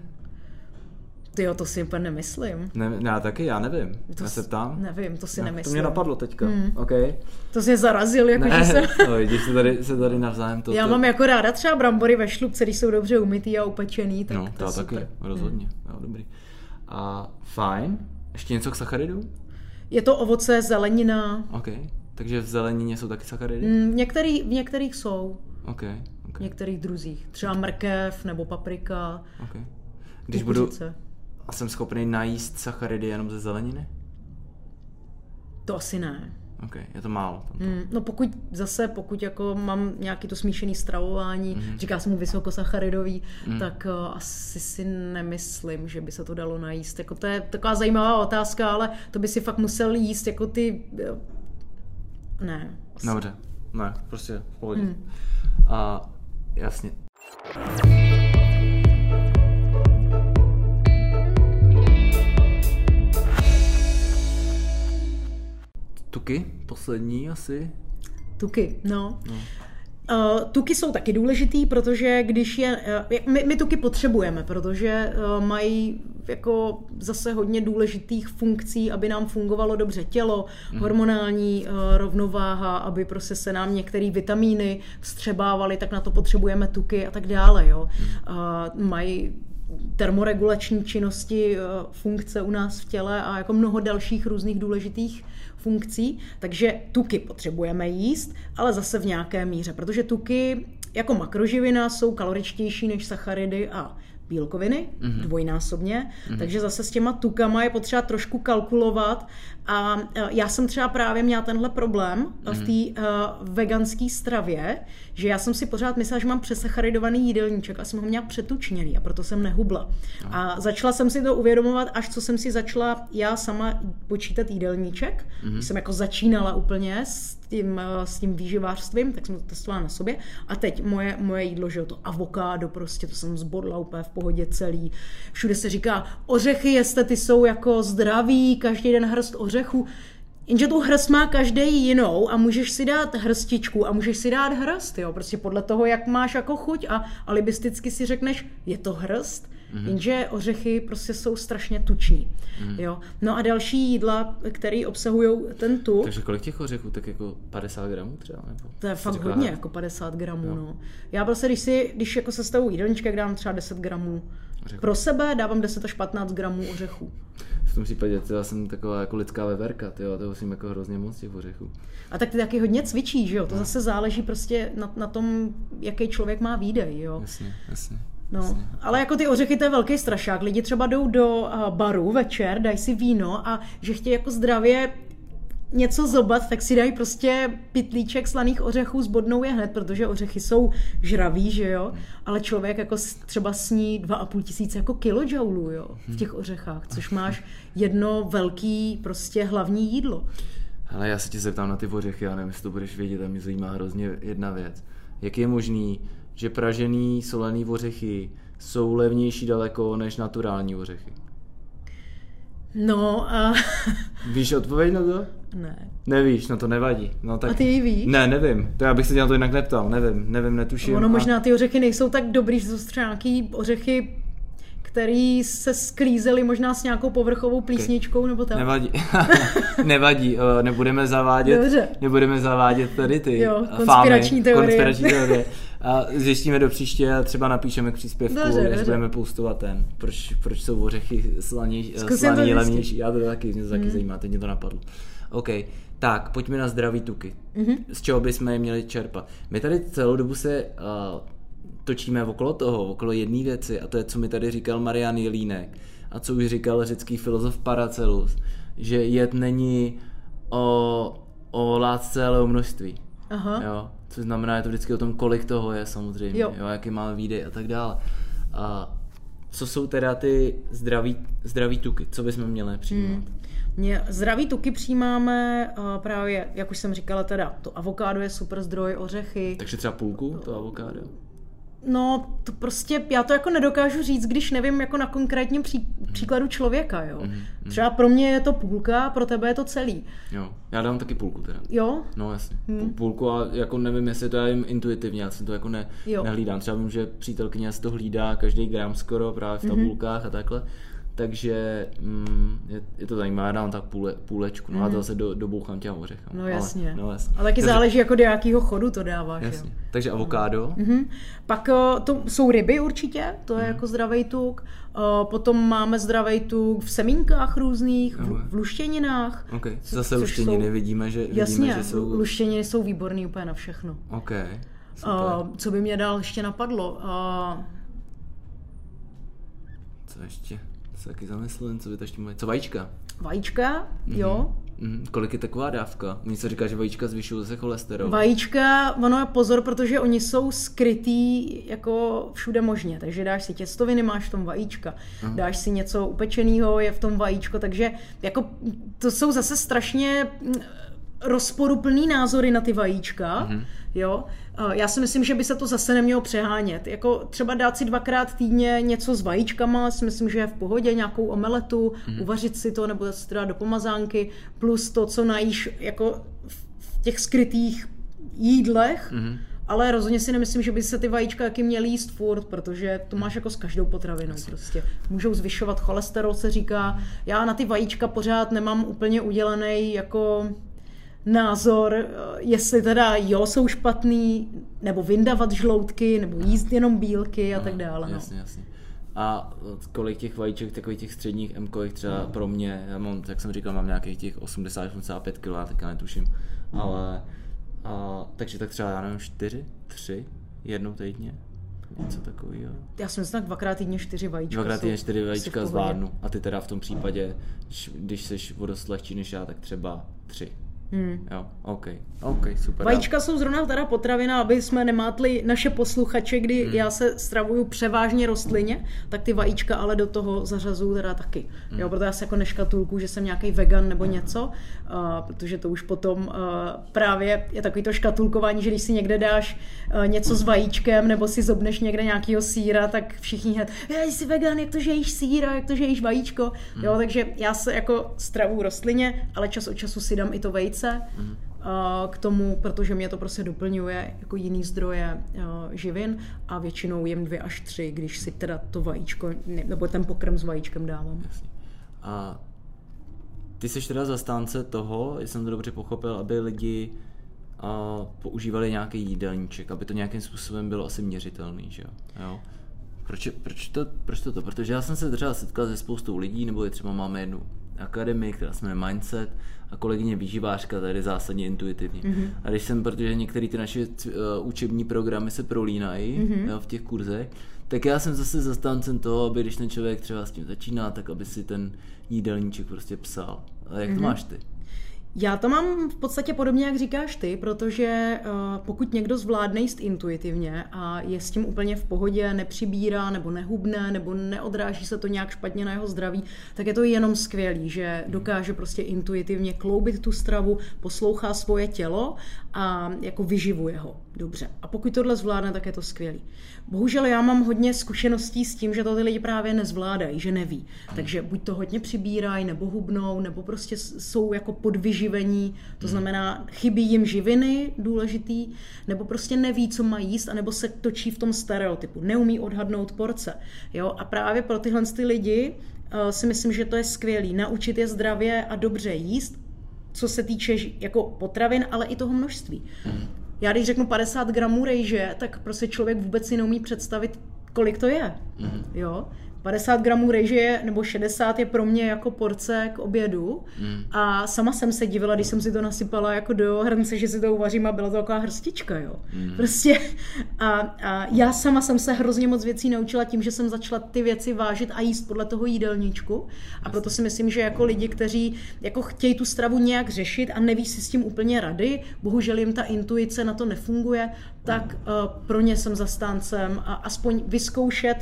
Ty jo, to si úplně nemyslím. Ne, já taky, já nevím. To já se ptám. Nevím, to si ne, nemyslím. To mě napadlo teďka. Mm. Okay. To se zarazil, jako ne, že jsem... no, vidíš, se tady, se tady navzájem to. Já mám jako ráda třeba brambory ve šlubce, když jsou dobře umytý a upečený, tak no, to taky, super. rozhodně. Mm. Jo, dobrý. A fajn. Ještě něco k sacharidům? Je to ovoce, zelenina. OK. Takže v zelenině jsou taky sacharidy? Mm, některý, v některých jsou. OK. okay. V některých druzích. Třeba mrkev nebo paprika. OK. Když budu... A jsem schopný najíst sacharidy jenom ze zeleniny? To asi ne. Ok, je to málo. Mm, no pokud zase, pokud jako mám nějaký to smíšený stravování, mm. říká se mu vysokosacharidový, mm. tak uh, asi si nemyslím, že by se to dalo najíst. Jako to je taková zajímavá otázka, ale to by si fakt musel jíst jako ty... Uh, ne. Asi. Dobře, ne, prostě v pohodě. Mm. A jasně. Tuky, poslední asi. Tuky, no. no. Uh, tuky jsou taky důležitý, protože když je, uh, my, my tuky potřebujeme, protože uh, mají jako zase hodně důležitých funkcí, aby nám fungovalo dobře tělo, mm. hormonální uh, rovnováha, aby prostě se nám některé vitamíny vstřebávaly, tak na to potřebujeme tuky a tak dále. Jo. Uh, mají termoregulační činnosti, funkce u nás v těle a jako mnoho dalších různých důležitých funkcí, takže tuky potřebujeme jíst, ale zase v nějaké míře, protože tuky jako makroživina jsou kaloričtější než sacharidy a bílkoviny mm-hmm. dvojnásobně, mm-hmm. takže zase s těma tukama je potřeba trošku kalkulovat a já jsem třeba právě měla tenhle problém mm-hmm. v té uh, veganské stravě, že já jsem si pořád myslela, že mám přesacharidovaný jídelníček a jsem ho měla přetučněný a proto jsem nehubla. No. A začala jsem si to uvědomovat, až co jsem si začala já sama počítat jídelníček, mm-hmm. když jsem jako začínala úplně s tím, s tím výživářstvím, tak jsem to testovala na sobě. A teď moje, moje jídlo, že jo, to avokádo prostě, to jsem zbodla úplně v pohodě celý. Všude se říká, ořechy jeste, ty jsou jako zdraví, každý den hrst ořechů. Jenže tu hrst má každý jinou a můžeš si dát hrstičku a můžeš si dát hrst, jo, prostě podle toho, jak máš jako chuť a alibisticky si řekneš, je to hrst, Mm-hmm. Jenže ořechy prostě jsou strašně tuční. Mm-hmm. Jo? No a další jídla, které obsahují ten tuk. Takže kolik těch ořechů? Tak jako 50 gramů třeba? Nebo to je fakt hodně, jako 50 gramů. No. Já prostě, když, si, když jako se stavu jídelníček, dám třeba 10 gramů ořechů. Pro sebe dávám 10 až 15 gramů ořechů. V tom případě já jsem taková jako lidská veverka, tyjo, to musím jako hrozně moc těch ořechů. A tak ty taky hodně cvičíš, že jo? To no. zase záleží prostě na, na tom, jaký člověk má výdej, jo? Jasně, jasně. No, ale jako ty ořechy to je velký strašák. Lidi třeba jdou do uh, baru večer, dají si víno a že chtějí jako zdravě něco zobat, tak si dají prostě pitlíček slaných ořechů s bodnou je hned, protože ořechy jsou žraví, že jo, ale člověk jako třeba sní 2,5 tisíce jako kilojoulů, jo, v těch ořechách, což máš jedno velký prostě hlavní jídlo. Ale já se tě zeptám na ty ořechy, já nevím, jestli to budeš vědět, a mě zajímá hrozně jedna věc. Jak je možný, že pražený solený ořechy jsou levnější daleko než naturální ořechy? No a Víš odpověď na to? ne. Nevíš, no to nevadí. No, tak... A ty ji víš? Ne, nevím. To já bych se tě na to jinak neptal. Nevím, nevím, netuším. Ono a- možná ty ořechy nejsou tak dobrý, že jsou třeba nějaký ořechy, který se sklízely možná s nějakou povrchovou plísničkou nebo tak. Nevadí. Nevadí, eh, nebudeme zavádět, Dobře. nebudeme zavádět tady ty Jo, eh, konspirační fámy, teorie. konspirační teorie. A zjistíme do příště a třeba napíšeme k příspěvku, Dobře, až dobře. budeme postovat ten, proč, proč jsou ořechy slaní, Zkusím slaný to levnější. Já to taky, mě to taky zajímá, teď mě to napadlo. OK, tak pojďme na zdraví tuky. Mhm. Z čeho bychom je měli čerpat? My tady celou dobu se uh, točíme okolo toho, okolo jedné věci a to je, co mi tady říkal Marian Jelínek a co už říkal řecký filozof Paracelus, že jed není o, o látce, ale o množství. Aha. Jo? Což znamená, je to vždycky o tom, kolik toho je samozřejmě, Jo. jo. Jo, jaký máme výdej a tak dále. A co jsou teda ty zdraví, zdraví tuky? Co bychom měli přijímat? Hmm. Mě zdraví tuky přijímáme uh, právě, jak už jsem říkala, teda to avokádo je super zdroj, ořechy. Takže třeba půlku to avokádo? No, to prostě, já to jako nedokážu říct, když nevím jako na konkrétním pří, příkladu člověka, jo. Třeba pro mě je to půlka, pro tebe je to celý. Jo, já dám taky půlku teda. Jo? No jasně, hmm. půlku a jako nevím, jestli to je jim intuitivně, já si to jako ne, Jo. nehlídám. Třeba vím, že přítelkyně si to hlídá každý gram skoro právě v Mhm. tabulkách a takhle. Takže mm, je, je, to zajímavé, já dám tak půle, půlečku, no a to zase do, dobouchám těm ořechám. Mhm. No jasně. Ale, no, jasně. A taky Takže- záleží jako do jakého chodu to dáváš, Jasně. jo. Takže avokádo, Mhm. Pak eh, to jsou ryby určitě, to Mhm. je jako zdravý tuk. Eh, Potom máme zdravý tuk v semínkách různých, v, v luštěninách. OK, zase luštěniny jsou- vidíme, že, Jasně, vidíme, že jsou... luštěniny jsou výborný úplně na všechno. OK, super. Uh, co by mě dál ještě napadlo? Uh, Co ještě? Se taky zamyslím, co by to ještě mohli... Co vajíčka? vajíčka, jo. Mhm. Kolik je taková dávka? Mně se říká, že vajíčka zvyšují zase cholesterol. Vajíčka, ono je pozor, protože oni jsou skrytý jako všude možně, takže dáš si těstoviny, máš v tom vajíčka, dáš si něco upečeného, je v tom vajíčko, takže jako to jsou zase strašně mm, rozporuplný názory na ty vajíčka, jo. Já si myslím, že by se to zase nemělo přehánět. Jako třeba dát si dvakrát týdně něco s vajíčkama, si myslím, že je v pohodě, nějakou omeletu, uvařit si to nebo si to dát do pomazánky, plus to, co najíš jako v těch skrytých jídlech, mm-hmm. ale rozhodně si nemyslím, že by se ty vajíčka taky měly jíst furt, protože to máš jako s každou potravinou prostě. Můžou zvyšovat cholesterol, se říká. Já na ty vajíčka pořád nemám úplně udělaný jako názor, eh, jestli teda jo, jsou špatný, nebo vyndavat žloutky, nebo jíst jenom bílky a tak dále. No. Jasně, jasně. A kolik těch vajíček, takových těch středních m třeba pro mě, já mám, jak jsem říkal, mám nějakých těch 80-85 kg, já teďka netuším, ale a, takže tak třeba, já nevím, 4, 3, jednou týdně, něco takového. Já myslím, tak dvakrát týdně čtyři vajíčka. Dvakrát týdně 4 asi v vajíčka zvládnu a ty teda v tom případě, když- jsi o dost lehčí než já, tak třeba 3. Hmm. Jo, OK, OK, super. Vajíčka jsou zrovna teda potravina, aby jsme nemátli naše posluchače, kdy hmm. já se stravuju převážně rostlině, tak ty vajíčka ale do toho zařazuju teda taky. Hmm. Jo, proto já se jako neškatulku, že jsem nějaký vegan nebo něco, uh, protože to už potom uh, právě je takový to škatulkování, že když si někde dáš uh, něco s vajíčkem nebo si zobneš někde nějakýho síra, tak všichni hned, "Je, jsi vegan, jak to, že jíš síra, jak to, že jíš vajíčko. Hmm. Jo, takže já se jako stravuju rostlině, ale čas od času si dám i to vejce, a k tomu, protože mě to prostě doplňuje jako jiný zdroje uh, živin a většinou jem dvě až tři, když si teda to vajíčko, ne- nebo ten pokrm s vajíčkem dávám. A ty jsi teda zastánce toho, jsem to dobře pochopil, aby lidi a, používali nějaký jídelníček, aby to nějakým způsobem bylo asi měřitelný, že jo? jo? Proč, proč, to, proč to, to? Protože já jsem se třeba setkal se spoustou lidí, nebo je třeba máme jednu akademii, která se jmenuje Mindset a kolegyně výživářka, tady zásadně intuitivně. Mm-hmm. A když jsem, protože některé ty naše uh, učební programy se prolínají mm-hmm. jo, v těch kurzech, tak já jsem zase zastáncem toho, aby když ten člověk třeba s tím začíná, tak aby si ten jídelníček prostě psal. A jak to mm-hmm. máš ty? Já to mám v podstatě podobně, jak říkáš ty, protože uh, pokud někdo zvládne jíst intuitivně a je s tím úplně v pohodě, nepřibírá nebo nehubne nebo neodráží se to nějak špatně na jeho zdraví, tak je to jenom skvělý, že dokáže prostě intuitivně kloubit tu stravu, poslouchá svoje tělo a jako vyživuje ho dobře. A pokud tohle zvládne, tak je to skvělý. Bohužel já mám hodně zkušeností s tím, že to ty lidi právě nezvládají, že neví. Takže buď to hodně přibírají, nebo hubnou, nebo prostě jsou jako podvyživení, to znamená chybí jim živiny důležitý, nebo prostě neví, co mají jíst, anebo se točí v tom stereotypu, neumí odhadnout porce. Jo? A právě pro tyhle ty lidi uh, si myslím, že to je skvělý. Naučit je zdravě a dobře jíst, co se týče jako potravin, ale i toho množství. Já když řeknu 50 gramů rejže, tak prostě člověk vůbec si neumí představit, kolik to je. Mm-hmm. Jo? 50 gramů rejže nebo 60 je pro mě jako porce k obědu mm. a sama jsem se divila, když jsem si to nasypala jako do hrnce, že si to uvařím a byla to taková hrstička, jo. Mm. Prostě a, a já sama jsem se hrozně moc věcí naučila tím, že jsem začala ty věci vážit a jíst podle toho jídelníčku a proto si myslím, že jako lidi, kteří jako chtějí tu stravu nějak řešit a neví si s tím úplně rady, bohužel jim ta intuice na to nefunguje, tak uh, pro ně jsem zastáncem a aspoň vyzkoušet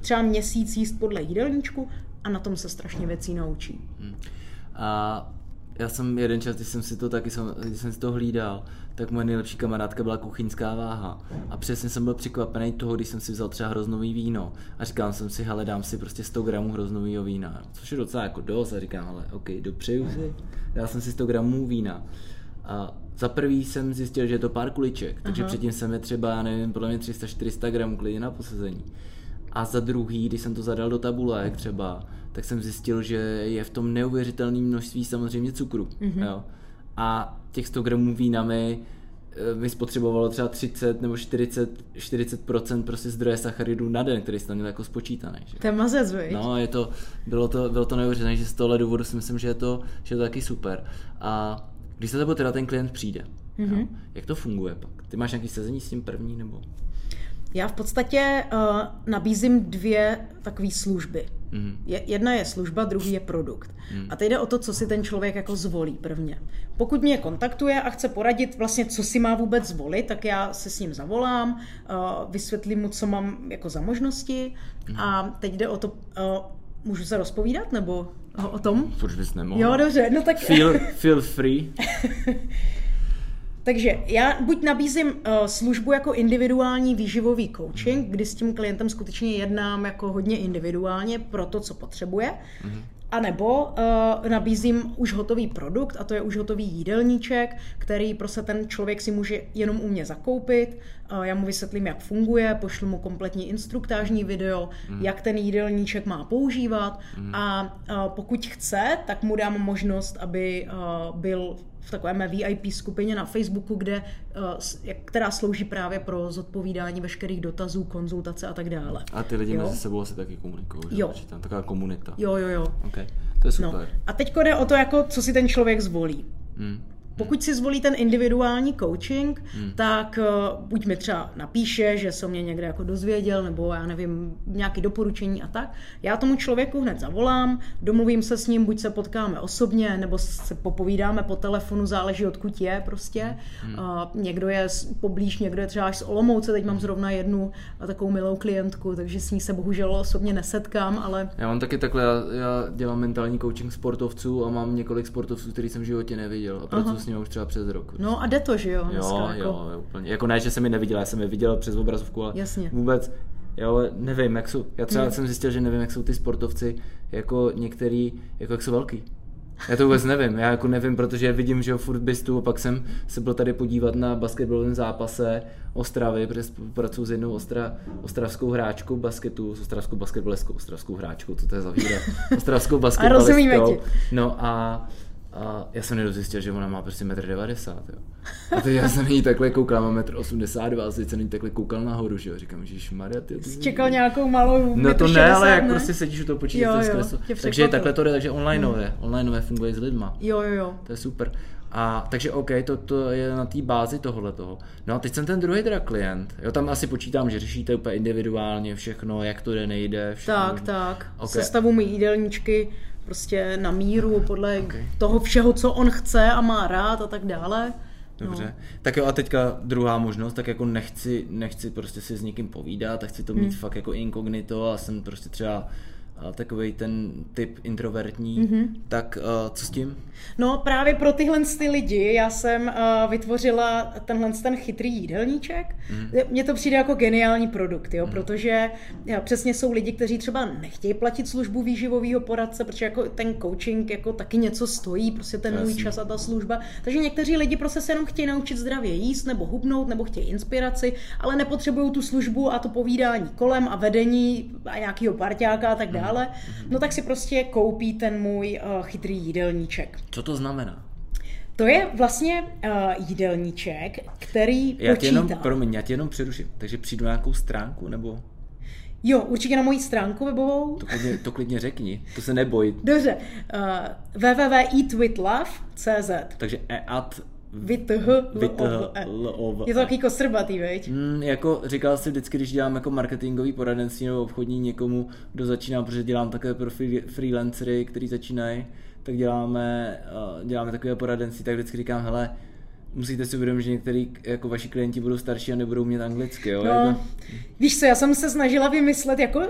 třeba měsíc jíst podle jídelníčku a na tom se strašně věcí naučí. Hmm. A já jsem jeden čas, když jsem si to taky, když jsem si to hlídal, tak moje nejlepší kamarádka byla kuchyňská váha. A přesně jsem byl překvapený toho, když jsem si vzal třeba hroznový víno. A říkal jsem si, hele, dám si prostě 100 gramů hroznového vína. Což je docela jako dost. A říkám, ale OK, dopřeju si. Dal jsem si 100 gramů vína. A za prvý jsem zjistil, že je to pár kuliček, takže Aha. předtím jsem je třeba, já nevím, podle mě 300-400 gramů klidně na posazení. A za druhý, když jsem to zadal do tabulek třeba, tak jsem zjistil, že je v tom neuvěřitelné množství samozřejmě cukru. Mm-hmm. Jo? A těch 100 gramů vína mi by spotřebovalo třeba 30 nebo 40, 40% prostě zdroje sacharidů na den, který jste měl jako spočítaný. Že? To je mazec, No, je to, bylo to, bylo to neuvěřitelné, že z tohle důvodu si myslím, že je to, že je to taky super. A když se tebe teda ten klient přijde, mm-hmm. jo, jak to funguje pak? Ty máš nějaký sezení s tím první nebo? Já v podstatě uh, nabízím dvě takové služby. Mm. Je, jedna je služba, druhý je produkt. Mm. A teď jde o to, co si ten člověk jako zvolí prvně. Pokud mě kontaktuje a chce poradit vlastně, co si má vůbec zvolit, tak já se s ním zavolám, uh, vysvětlím mu, co mám jako za možnosti mm. a teď jde o to, uh, můžu se rozpovídat, nebo o, o tom? Proč bys nemohl? Jo, dobře, no tak... Feel, feel free. Takže já buď nabízím uh, službu jako individuální výživový coaching, kdy s tím klientem skutečně jednám jako hodně individuálně pro to, co potřebuje, mm-hmm. A nebo uh, nabízím už hotový produkt, a to je už hotový jídelníček, který prostě ten člověk si může jenom u mě zakoupit. Uh, já mu vysvětlím, jak funguje, pošlu mu kompletní instruktážní video, mm. jak ten jídelníček má používat. Mm. A uh, pokud chce, tak mu dám možnost, aby uh, byl v takové mé VIP skupině na Facebooku, kde, která slouží právě pro zodpovídání veškerých dotazů, konzultace a tak dále. A ty lidi jo? mezi sebou asi taky komunikují, že? Jo. Tam taková komunita. Jo, jo, jo. Okay. To je no. super. No. A teď jde o to, jako, co si ten člověk zvolí. Hmm. Pokud si zvolí ten individuální coaching, hmm. tak uh, buď mi třeba napíše, že se mě někde jako dozvěděl, nebo já nevím, nějaké doporučení a tak. Já tomu člověku hned zavolám, domluvím se s ním, buď se potkáme osobně, nebo se popovídáme po telefonu, záleží odkud je prostě. Hmm. Uh, někdo je poblíž, někdo je třeba až z Olomouce, teď mám zrovna jednu takovou milou klientku, takže s ní se bohužel osobně nesetkám, ale... Já mám taky takhle, já, já dělám mentální coaching sportovců a mám několik sportovců, který jsem v životě neviděl a pracuji s ním už třeba přes rok. No a jde to, že jo? Dneska, jo, jako... jo, úplně. Jako ne, že jsem mi neviděl, já jsem je viděl přes obrazovku, ale Jasně. vůbec, jo, nevím, jak jsou, já třeba hmm. jsem zjistil, že nevím, jak jsou ty sportovci, jako některý, jako jak jsou velký. Já to vůbec nevím, já jako nevím, protože vidím, že furt bystu, a pak jsem se byl tady podívat na basketbalovém zápase Ostravy, protože pracuji s jednou ostra, ostravskou hráčkou basketu, s ostravskou basketbaleskou, ostravskou hráčkou, co to je za výraz, ostravskou basketbaleskou. No a a já jsem nedozjistil, že ona má prostě 1,90 m. A teď já jsem jí takhle koukal, mám 1,82 m, a teď jsem jí takhle koukal nahoru, že jo. Říkám, že Maria, ty. Jsi čekal nějakou malou No to ne, ale jak prostě sedíš u toho počítače, takže takhle to jde, takže onlineové, mm. onlineové funguje s lidma. Jo, jo, jo. To je super. A takže OK, to, to je na té bázi tohohle toho. No a teď jsem ten druhý teda klient. Jo, tam asi počítám, že řešíte úplně individuálně všechno, jak to jde, nejde. Všechno. Tak, tak. OK. Sestavu mi jídelníčky prostě na míru podle OK. toho všeho, co on chce a má rád a tak dále. Dobře. No. Tak jo a teďka druhá možnost, tak jako nechci, nechci prostě si s někým povídat a chci to mít Hmm. fakt jako inkognito a jsem prostě třeba takový ten typ introvertní, Mhm. mm-hmm. tak uh, co s tím? No právě pro tyhle ty lidi já jsem uh, vytvořila tenhle ten chytrý jídelníček. Mm. Mně to přijde jako geniální produkt, jo, mm. protože já, přesně jsou lidi, kteří třeba nechtějí platit službu výživového poradce, protože jako ten coaching jako taky něco stojí, prostě ten můj čas a ta služba. Takže někteří lidi prostě se jenom chtějí naučit zdravě jíst nebo hubnout, nebo chtějí inspiraci, ale nepotřebují tu službu a to povídání kolem a vedení a nějakého parťáka a tak dále. No tak si prostě koupí ten můj uh, chytrý jídelníček. Co to znamená? To je vlastně uh, jídelníček, který Já tě počítá. jenom, promiň, já tě jenom přeruším. Takže přijdu na nějakou stránku, nebo Jo, určitě na moji stránku webovou. to klidně, to klidně řekni, to se neboj. Dobře, uh, www.eatwithlove.cz Takže eat Vyth, Vyth- L-O-V-E. Je to takový kostrbatý, veď? Mm, jako říkal jsi vždycky, když dělám jako marketingový poradenství nebo obchodní někomu, kdo začíná, protože dělám také pro free- freelancery, kteří začínají, tak děláme, uh, děláme takové poradenství, tak vždycky říkám, hele, musíte si uvědomit, že některý jako vaši klienti budou starší a nebudou mít anglicky, jo? No, to- víš co, já jsem se snažila vymyslet jako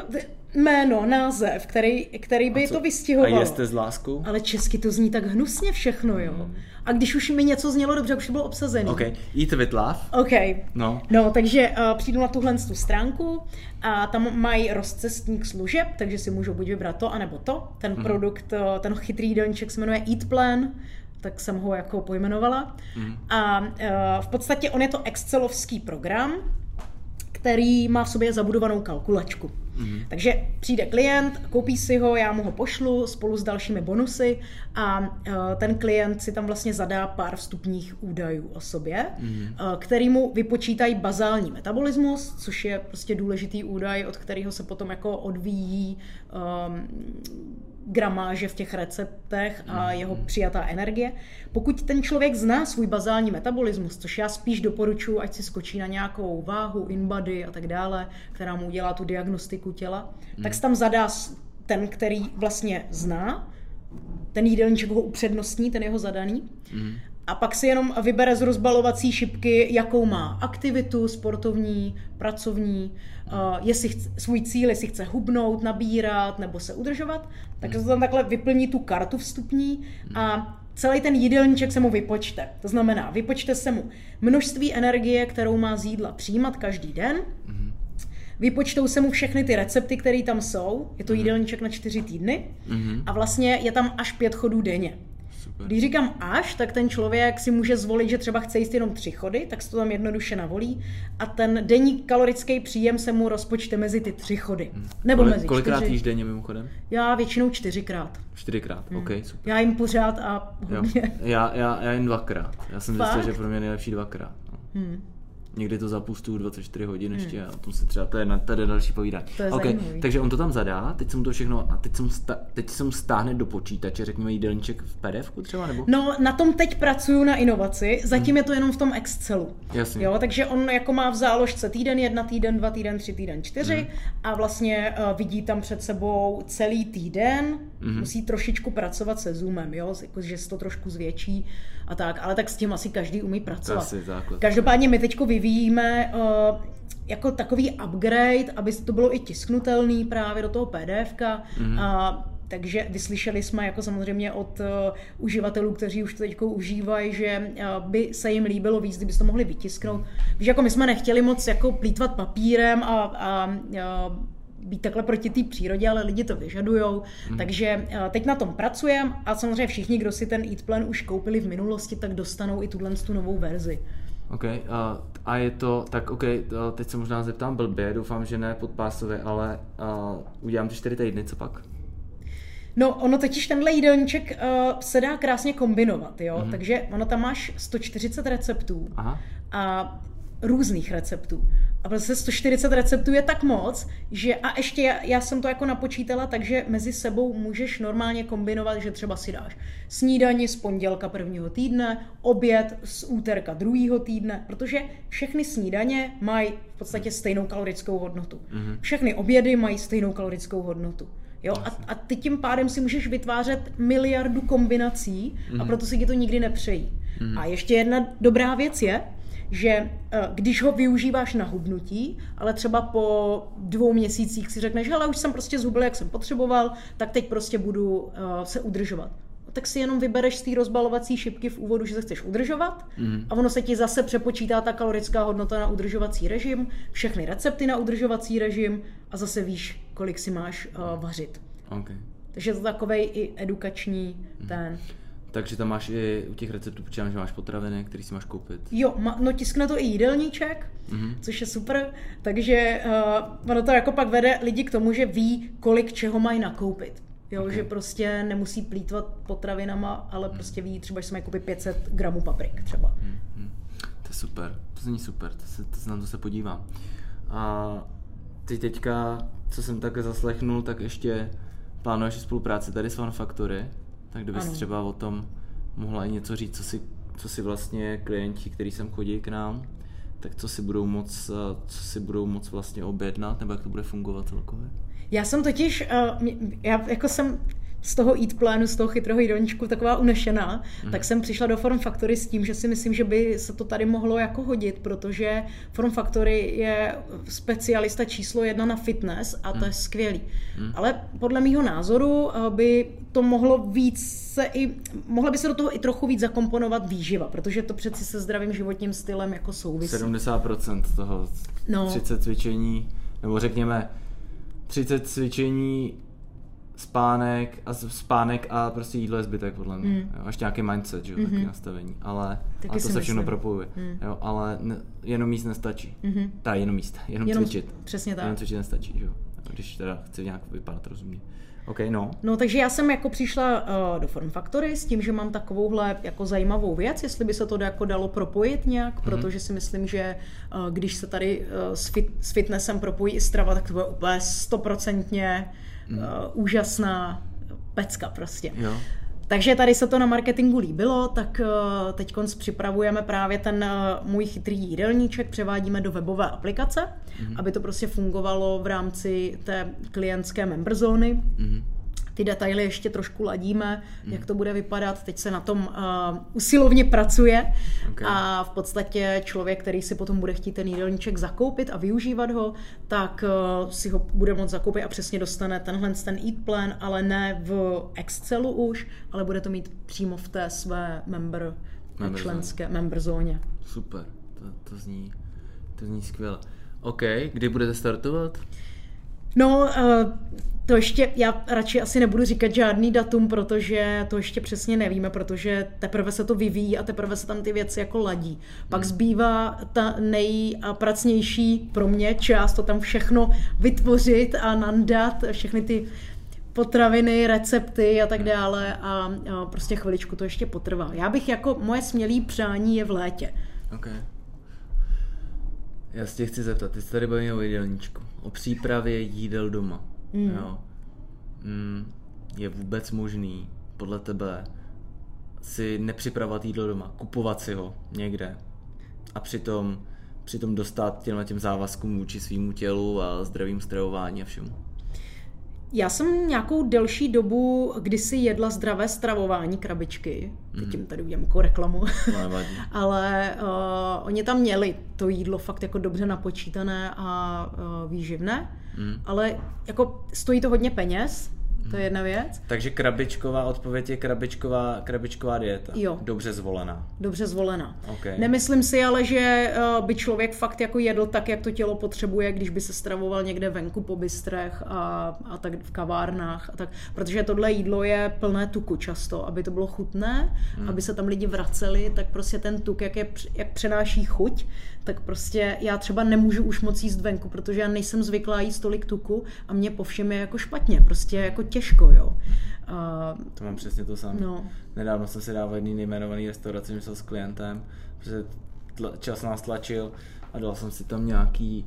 jméno, název, který, který by A to A vystihoval. jeste s láskou? Ale česky to zní tak hnusně všechno, jo. A když už mi něco znělo dobře, už bylo obsazený. OK, eat with love. OK. No. No, takže uh, přijdu na tuhle tu stránku a tam mají rozcestník služeb, takže si můžou buď vybrat to, anebo to. Ten mm. produkt, uh, ten chytrý jídelníček se jmenuje Eat Plan, tak jsem ho jako pojmenovala. Mm. A uh, v podstatě on je to Excelovský program, který má v sobě zabudovanou kalkulačku. Mm. Takže přijde klient, koupí si ho, já mu ho pošlu spolu s dalšími bonusy a uh, ten klient si tam vlastně zadá pár vstupních údajů o sobě, mm. uh, který mu vypočítají bazální metabolismus, což je prostě důležitý údaj, od kterého se potom jako odvíjí um, gramáže v těch receptech a jeho přijatá energie. Pokud ten člověk zná svůj bazální metabolismus, což já spíš doporučuji, ať si skočí na nějakou váhu, InBody a tak dále, která mu udělá tu diagnostiku těla, tak se tam zadá ten, který vlastně zná, ten jídelníček ho upřednostní, ten jeho zadaný. Mm. A pak si jenom vybere z rozbalovací šipky, jakou má aktivitu sportovní, pracovní, uh, jestli chce, svůj cíl, jestli chce hubnout, nabírat nebo se udržovat, takže to tam takhle vyplní tu kartu vstupní a celý ten jídelníček se mu vypočte. To znamená, vypočte se mu množství energie, kterou má z jídla přijímat každý den, Vypočtou se mu všechny ty recepty, které tam jsou. Je to jídelníček na čtyři týdny. A vlastně je tam až pět chodů denně. Super. Když říkám až, tak ten člověk si může zvolit, že třeba chce jíst jenom tři chody, tak se to tam jednoduše navolí a ten denní kalorický příjem se mu rozpočte mezi ty tři chody. Nebo Kolik, mezi kolikrát čtyři. jíš denně mimochodem? Já většinou čtyřikrát. Čtyřikrát, OK, super. Já jim pořád a Jo. hodně. Já, já, já jen dvakrát. Já jsem zjistil, že pro mě je nejlepší dvakrát. No. Hmm. Někdy to zapustuju 24 hodin ještě a potom si třeba, to je, na, to je další povídání. To je OK, zajímavý. takže on to tam zadá, teď se mu to všechno, a teď se mu, sta, teď se mu stáhne do počítače, řekněme jídelníček v pdf třeba, nebo? No, na tom teď pracuju na inovaci, zatím je to jenom v tom Excelu. Jasně. Jo, takže on jako má v záložce týden jedna, týden dva, týden tři, týden čtyři Mhm. a vlastně uh, vidí tam před sebou celý týden, Mhm. musí trošičku pracovat se Zoomem, jo, jako, že se to trošku zvětší a tak, ale tak s tím asi každý umí pracovat. asi základ. Každopádně my teď vyvíjíme uh, jako takový upgrade, aby to bylo i tisknutelný právě do toho PDFka. Mhm. Mm. A, takže vyslyšeli jsme jako samozřejmě od uh, uživatelů, kteří už to teď užívají, že uh, by se jim líbilo víc, kdyby to mohli vytisknout. Víš, jako my jsme nechtěli moc jako plítvat papírem a, a uh, být takhle proti té přírodě, ale lidi to vyžadujou. Mm. Takže uh, teď na tom pracujeme a samozřejmě všichni, kdo si ten Eat Plan už koupili v minulosti, tak dostanou i tuhle tu novou verzi. OK, a, a je to, tak OK, a teď se možná zeptám blbě, doufám, že ne podpásově, ale a, udělám ty čtyři týdny, co pak? No, ono totiž tenhle jídelníček uh, se dá krásně kombinovat, jo, mm-hmm. takže ono tam máš 140 receptů Aha. a různých receptů. A prostě 140 receptů je tak moc, že a ještě já, já jsem to jako napočítala, takže mezi sebou můžeš normálně kombinovat, že třeba si dáš snídani z pondělka prvního týdne, oběd z úterka druhého týdne, protože všechny snídaně mají v podstatě stejnou kalorickou hodnotu. Mm-hmm. Všechny obědy mají stejnou kalorickou hodnotu. Jo? A, a ty tím pádem si můžeš vytvářet miliardu kombinací mm-hmm. a proto si ti to nikdy nepřejí. Mm-hmm. A ještě jedna dobrá věc je, že eh, když ho využíváš na hubnutí, ale třeba po dvou měsících si řekneš, hele, už jsem prostě zhubil, jak jsem potřeboval, tak teď prostě budu uh, se udržovat. Tak si jenom vybereš z té rozbalovací šipky v úvodu, že se chceš udržovat mm. a ono se ti zase přepočítá ta kalorická hodnota na udržovací režim, všechny recepty na udržovací režim a zase víš, kolik si máš uh, vařit. Okay. Takže je to takový i edukační mm. ten. Takže tam máš i u těch receptů, protože že máš potraviny, které si máš koupit. Jo, no tiskne to i jídelníček, mm-hmm. což je super, takže uh, ono to jako pak vede lidi k tomu, že ví, kolik čeho mají nakoupit. Jo, okay. že prostě nemusí plítvat potravinama, ale mm. prostě ví, třeba, že mají koupit 500 gramů paprik třeba. Mm-hmm. To je super, to zní super, to se, to se na to se podívám. A ty teďka, co jsem také zaslechnul, tak ještě plánuješ spolupráci tady s One Factory. Tak kdybys ano. třeba o tom mohla i něco říct, co si, co si vlastně klienti, kteří sem chodí k nám, tak co si budou moc, co si budou moc vlastně objednat, nebo jak to bude fungovat celkově? Já jsem totiž, uh, já jako jsem z toho eat plánu, z toho chytrého jídelníčku taková unešená, mm. tak jsem přišla do Form Factory s tím, že si myslím, že by se to tady mohlo jako hodit, protože Form Factory je specialista číslo jedna na fitness a to mm. je skvělý. Mm. Ale podle mýho názoru eh, by to mohlo víc se i, mohla by se do toho i trochu víc zakomponovat výživa, protože to přeci se zdravým životním stylem jako souvisí. 70% toho, no. 30 cvičení, nebo řekněme 30 cvičení spánek a spánek a prostě jídlo je zbytek podle mě. Mm. Jo, ještě nějaký mindset, že jo, mm-hmm. taky nastavení. Ale, taky ale to se myslím. všechno propojuje. Mm. Jo, ale ne, jenom jíst nestačí. Mm-hmm. Ta jenom jíst, jenom, jenom cvičit. Přesně tak. Jenom cvičit nestačí, že jo. Když teda chci nějak vypadat rozumně. OK, no. No, takže já jsem jako přišla uh, do Form Factory s tím, že mám takovouhle jako zajímavou věc, jestli by se to jako dalo propojit nějak, mm-hmm. protože si myslím, že uh, když se tady uh, s, fit, s fitnessem propojí i strava, tak to bude úplně stoprocentně mm. uh, úžasná pecka prostě. Jo. Takže tady se to na marketingu líbilo, tak uh, teď připravujeme právě ten uh, můj chytrý jídelníček, převádíme do webové aplikace, mm-hmm. aby to prostě fungovalo v rámci té klientské member zóny. Mm-hmm ty detaily ještě trošku ladíme, mm. jak to bude vypadat. Teď se na tom uh, usilovně pracuje okay. a v podstatě člověk, který si potom bude chtít ten jídelníček zakoupit a využívat ho, tak uh, si ho bude moct zakoupit a přesně dostane tenhle ten eat plan, ale ne v Excelu už, ale bude to mít přímo v té své member, member členské zóně. member zóně. Super, to, to zní, to zní skvěle. OK, kdy budete startovat? No, uh, to ještě, já radši asi nebudu říkat žádný datum, protože to ještě přesně nevíme, protože teprve se to vyvíjí a teprve se tam ty věci jako ladí. Pak hmm. zbývá ta nejpracnější pro mě část, to tam všechno vytvořit a nandat, všechny ty potraviny, recepty a tak dále a, a prostě chviličku to ještě potrvá. Já bych jako, moje smělý přání je v létě. Okay. Já se tě chci zeptat, ty jsi tady bavíme o jídelníčku, o přípravě jídel doma. Mm. Jo. Mm, je vůbec možný podle tebe si nepřipravovat jídlo doma, kupovat si ho někde a přitom, přitom dostat těm těm závazkům vůči svýmu tělu a zdravým stravování a všemu? Já jsem nějakou delší dobu kdysi jedla zdravé stravování krabičky. Teď tím tady udělám jako reklamu. Ale uh, oni tam měli to jídlo fakt jako dobře napočítané a uh, výživné. Mm. Ale jako stojí to hodně peněz, to je jedna věc. Takže krabičková odpověď je krabičková, krabičková dieta. Jo. Dobře zvolená. Dobře zvolená. Okay. Nemyslím si ale, že eh, by člověk fakt jako jedl tak, jak to tělo potřebuje, když by se stravoval někde venku po bystrech a, a tak v kavárnách. A tak, protože tohle jídlo je plné tuku často, aby to bylo chutné, hmm. aby se tam lidi vraceli, tak prostě ten tuk, jak, je, jak přenáší chuť, tak prostě já třeba nemůžu už moc jíst venku, protože já nejsem zvyklá jíst tolik tuku a mě po všem je jako špatně, prostě jako těžko, jo. Uh, to mám přesně to samé. No. Nedávno jsem si dával jedný nejmenovaný restauraci, myslel s klientem, protože tla, čas nás tlačil a dal jsem si tam nějaký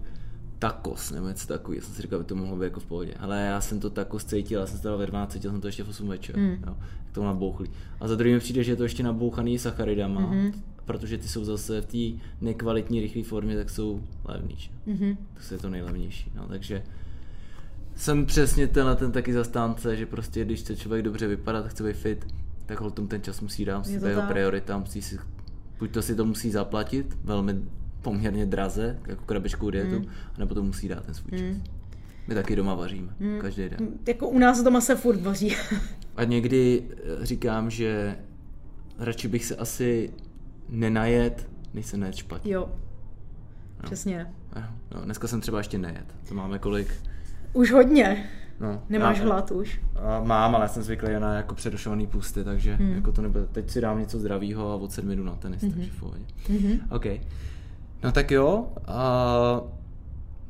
takos nebo něco takového. Jsem si říkal, by to mohlo být jako v pohodě. Ale já jsem to takos cítil, já jsem to dal ve 12, cítil jsem to ještě v 8 večer. Mm. Jo, jak to nabouchlý. A za druhý mi přijde, že je to ještě nabouchaný sacharidama, mm-hmm. Protože ty jsou zase v té nekvalitní rychlé formě, tak jsou levný. Mm-hmm. To je to nejlevnější. No, takže jsem přesně tenhle ten taky zastánce, že prostě když chce člověk dobře vypadat, chce být fit, tak ho tom ten čas musí dát, musí jeho priorita, musí si, buď to si to musí zaplatit, velmi poměrně draze, jako krabičkou dietu, mm. nebo to musí dát ten svůj čas. Mm. My taky doma vaříme, mm. každý den. Jako u nás doma se furt vaří. A někdy eh, říkám, že radši bych se asi nenajet, než se najet špatně. Jo, no. přesně. No, dneska jsem třeba ještě nejet. To máme kolik? Už hodně. No, Nemáš já, hlad už? Mám, ale jsem zvyklý na jako přerušovaný pusty, takže hmm. jako to nebude. Teď si dám něco zdravého a od sedmi jdu na tenis, mm-hmm. takže v pohodě. Mm-hmm. OK. No tak jo, a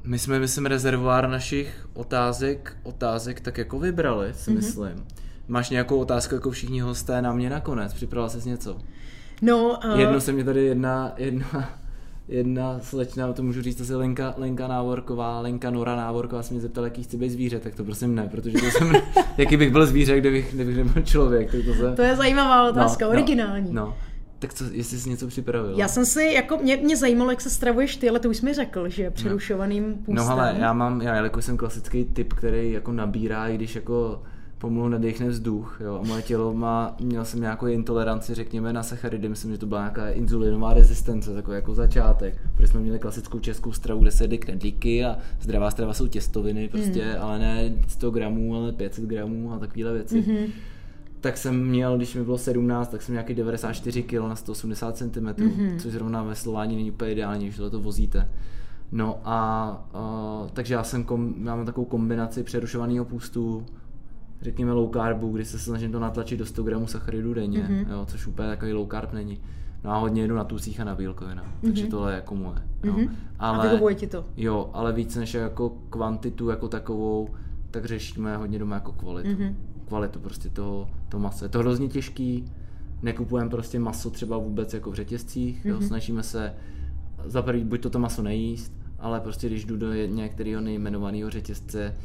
my jsme, myslím, rezervoár našich otázek, otázek tak jako vybrali, si mm-hmm. myslím. Máš nějakou otázku jako všichni hosté na mě nakonec? Připravila jsi něco? No, uh... Jedno se mě tady jedna, jedna jedna slečna, to můžu říct, asi Lenka, Lenka Návorková, Lenka Nora Návorková se mě zeptala, jaký chci být zvíře, tak to prosím ne, protože to jsem, jaký bych byl zvíře, kdybych, kdybych nebyl člověk. Tak to, se... to je zajímavá otázka, no, no originální. No, no. Tak co, jestli jsi něco připravil? Já jsem si, jako mě, mě zajímalo, jak se stravuješ ty, ale to už jsi mi řekl, že přerušovaným půstem. No ale já mám, já jelikož jsem klasický typ, který jako nabírá, i když jako pomalu nadechne vzduch. Jo. A moje tělo má, měl jsem nějakou intoleranci, řekněme, na sacharidy, myslím, že to byla nějaká inzulinová rezistence, takový jako začátek. Protože jsme měli klasickou českou stravu, kde se jedy knedlíky a zdravá strava jsou těstoviny, prostě, mm. ale ne 100 gramů, ale 500 gramů a takovéhle věci. Mm-hmm tak jsem měl, když mi bylo 17, tak jsem nějaký 94 kg na 180 cm, mm-hmm. což zrovna ve Slování není úplně ideální, že to vozíte. No a uh, takže já jsem kom, mám takovou kombinaci přerušovaného pustu, řekněme low carbu, kdy se snažím to natlačit do 100 gramů sacharidů denně, mm-hmm. jo, což úplně takový low carb není. No a hodně jedu na tucích a na bílkovina, mm-hmm. takže tohle je jako moje. Jo. Mm-hmm. Ale, a vyhovuje ti to? Jo, ale víc než jako kvantitu jako takovou, tak řešíme hodně doma jako kvalitu. Mm-hmm. Kvalitu prostě toho, toho masa. Je to hrozně těžký, nekupujeme prostě maso třeba vůbec jako v řetězcích, mm-hmm. jo, mhm. snažíme se za buď to, to maso nejíst, ale prostě když jdu do některého nejmenovaného řetězce,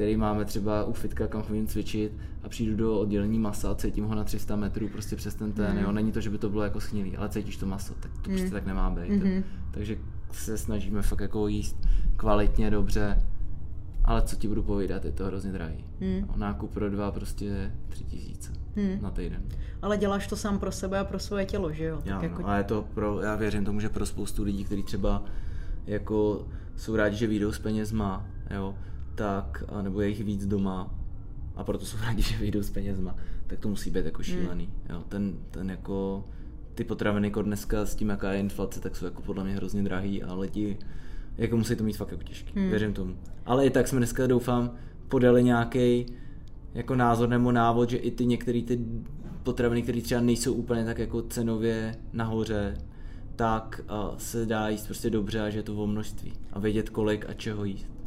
který máme třeba u fitka, kam chodím cvičit a přijdu do oddělení masa a cítím ho na 300 metrů prostě přes ten ten, mm. jo, není to, že by to bylo jako schnilý, ale cítíš to maso, tak to mm. prostě tak nemá být. Mm-hmm. Takže se snažíme fakt jako jíst kvalitně, dobře, ale co ti budu povídat, je to hrozně drahý. Mm. No, nákup pro dva prostě tři tisíce mm. na týden. Ale děláš to sám pro sebe a pro svoje tělo, že jo? Já, tak jako... a je to pro, já věřím tomu, že pro spoustu lidí, kteří třeba jako jsou rádi, že výjdou s penězma, jo, tak, nebo je jich víc doma a proto jsou rádi, že vyjdou s penězma, tak to musí být jako hmm. šílený. Mm. Jo, ten, ten jako, ty potraviny jako dneska s tím, jaká je inflace, tak jsou jako podle mě hrozně drahý a lidi jako musí to mít fakt jako těžký, mm. věřím tomu. Ale i tak jsme dneska doufám podali nějaký jako názor nebo návod, že i ty některé ty potraviny, které třeba nejsou úplně tak jako cenově nahoře, tak se dá jíst prostě dobře a že je to o množství a vědět kolik a čeho jíst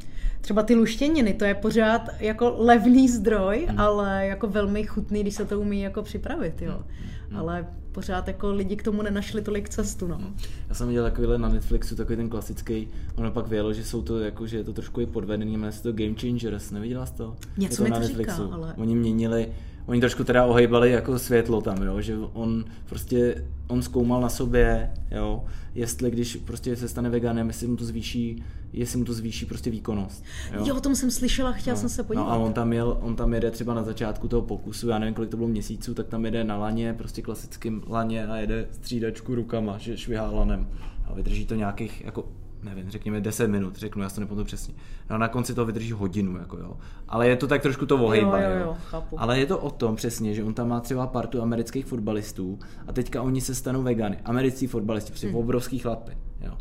třeba ty luštěniny, to je pořád jako levný zdroj, hmm. ale jako velmi chutný, když se to umí jako připravit, jo. Hmm. Ale pořád jako lidi k tomu nenašli tolik cestu, no. Já jsem viděl takovýhle na Netflixu, takový ten klasický, ono pak vělo, že jsou to jako, že je to trošku i podvedený, jmenuje se to Game Changers, neviděla jsi to? Něco je to mi to Netflixu. říká, ale... Oni měnili oni trošku teda ohejbali jako světlo tam, jo, že on prostě, on zkoumal na sobě, jo, jestli když prostě se stane veganem, jestli mu to zvýší, jestli mu to zvýší prostě výkonnost. Jo, jo o tom jsem slyšela, chtěla no, jsem se podívat. No a on tam, jel, on tam jede třeba na začátku toho pokusu, já nevím, kolik to bylo měsíců, tak tam jede na laně, prostě klasickým laně a jede střídačku rukama, že švihá lanem. A vydrží to nějakých jako nevím, řekněme 10 minut, řeknu, já to nepamatuju přesně. No na konci to vydrží hodinu, jako jo. Ale je to tak trošku to ohejba, jo, jo, jo, chápu. Ale je to o tom přesně, že on tam má třeba partu amerických fotbalistů a teďka oni se stanou vegany. Americký fotbalisti, prostě hmm. obrovský chlapy, jo.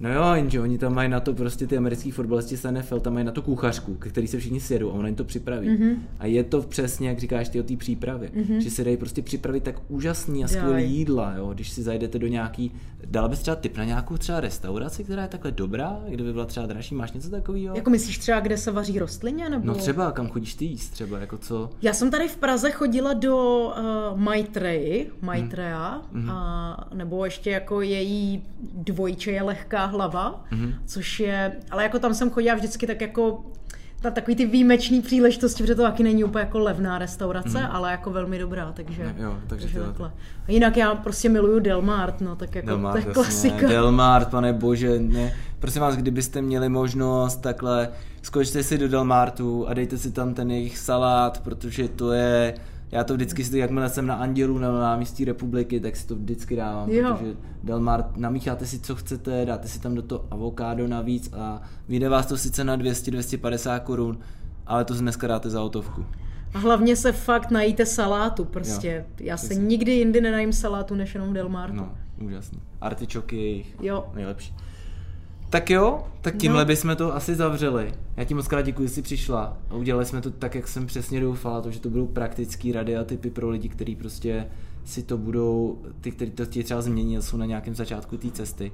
No jo, jenže oni tam mají na to prostě ty americký fotbalisti z NFL, tam mají na to kuchařku, ke který se všichni sjedou a ona jim to připraví. Mm-hmm. A je to přesně, jak říkáš ty o té přípravě, mm-hmm. že se dají prostě připravit tak úžasný a skvělý jídla, jo, když si zajdete do nějaký, dala bys třeba tip na nějakou třeba restauraci, která je takhle dobrá, kde by byla třeba dražší, máš něco takového? Jako myslíš třeba, kde se vaří rostlině? Nebo... No třeba, kam chodíš ty jíst třeba, jako co? Já jsem tady v Praze chodila do uh, Maitreji, Maitreya, mm-hmm. a, nebo ještě jako její dvojče je lehká hlava, mm-hmm. což je, ale jako tam jsem chodila vždycky tak jako na takový ty výjimečný příležitosti, protože to taky není úplně jako levná restaurace, mm. ale jako velmi dobrá, takže, jo, jo, takže, takže takhle. A jinak já prostě miluju Delmart, no, tak jako Delmart, to je klasika. Delmart, pane bože, ne. Prosím vás, kdybyste měli možnost takhle, skočte si do Delmartu a dejte si tam ten jejich salát, protože to je já to vždycky si, jakmile jsem na Andělu nebo na náměstí republiky, tak si to vždycky dávám, jo. protože Delmar, namícháte si, co chcete, dáte si tam do toho avokádo navíc a vyjde vás to sice na 200-250 korun, ale to dneska dáte za autovku. A hlavně se fakt najíte salátu prostě. Jo, Já se nikdy jindy nenajím salátu, než jenom Delmartu. No, úžasný. Artičoky jo. nejlepší. Tak jo, tak tímhle no. bychom to asi zavřeli. Já ti moc krát děkuji, že jsi přišla. A udělali jsme to tak, jak jsem přesně doufala, to, že to budou praktický rady a typy pro lidi, kteří prostě si to budou, ty, kteří to chtějí třeba změnit, jsou na nějakém začátku té cesty.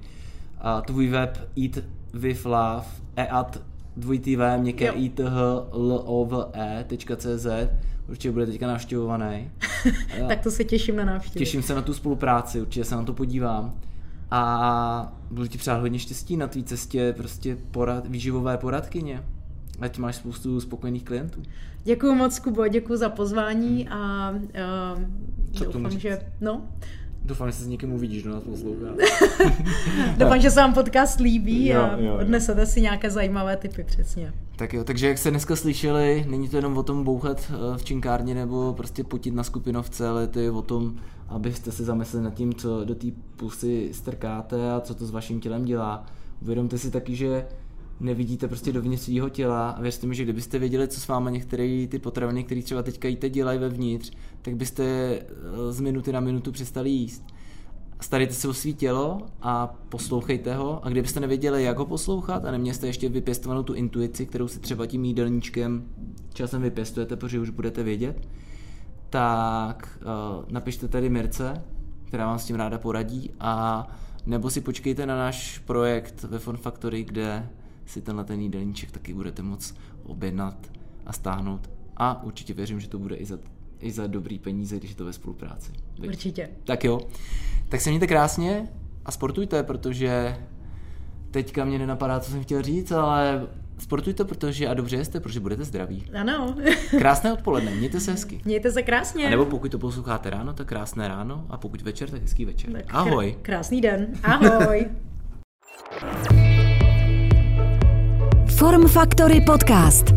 A tvůj web Eat with Love, eat dvojitý V, měkké i t h l o v e.cz určitě bude teďka navštěvovaný. tak to se těším na návštěvu. Těším se na tu spolupráci, určitě se na to podívám a budu ti přát hodně štěstí na té cestě prostě porad, výživové poradkyně. Ať máš spoustu spokojených klientů. Děkuji moc, Kubo, děkuji za pozvání a uh, Co doufám, že... No, Doufám, že se s někým uvidíš, kdo nás poslouchá. Doufám, že se vám podcast líbí jo, a jo, odnesete jo. si nějaké zajímavé typy, přesně. Tak jo, takže jak jste dneska slyšeli, není to jenom o tom bouchat eh, v činkárně nebo prostě potit na skupinovce, ale to je o tom, abyste se zamysleli nad tím, co do té pusy strkáte a co to s vaším tělem dělá. Uvědomte si taky, že nevidíte prostě dovnitř svého těla. A věřte mi, že kdybyste věděli, co s váma některé ty potraviny, které třeba teďka jíte, dělají vevnitř, tak byste eh, z minuty na minutu přestali jíst. Starejte se o svý tělo a poslouchejte ho. A kdybyste nevěděli, jak ho poslouchat a neměli jste ještě vypěstovanou tu intuici, kterou si třeba tím jídelníčkem časem vypěstujete, protože už budete vědět, tak uh, napište tady Mirce, která vám s tím ráda poradí. A nebo si počkejte na náš projekt ve Fun Factory, kde si tenhle ten jídelníček taky budete moc objednat a stáhnout. A určitě věřím, že to bude i za, i za dobrý peníze, když je to ve spolupráci. Určitě. Tak jo. Tak se mějte krásně a sportujte, protože teďka mě nenapadá, co jsem chtěl říct, ale sportujte, protože a dobře jste, protože budete zdraví. Ano. Krásné odpoledne, mějte se hezky. Mějte se krásně. A nebo pokud to posloucháte ráno, tak krásné ráno a pokud večer, tak hezký večer. Tak Ahoj. Krásný den. Ahoj. Formfaktory Podcast.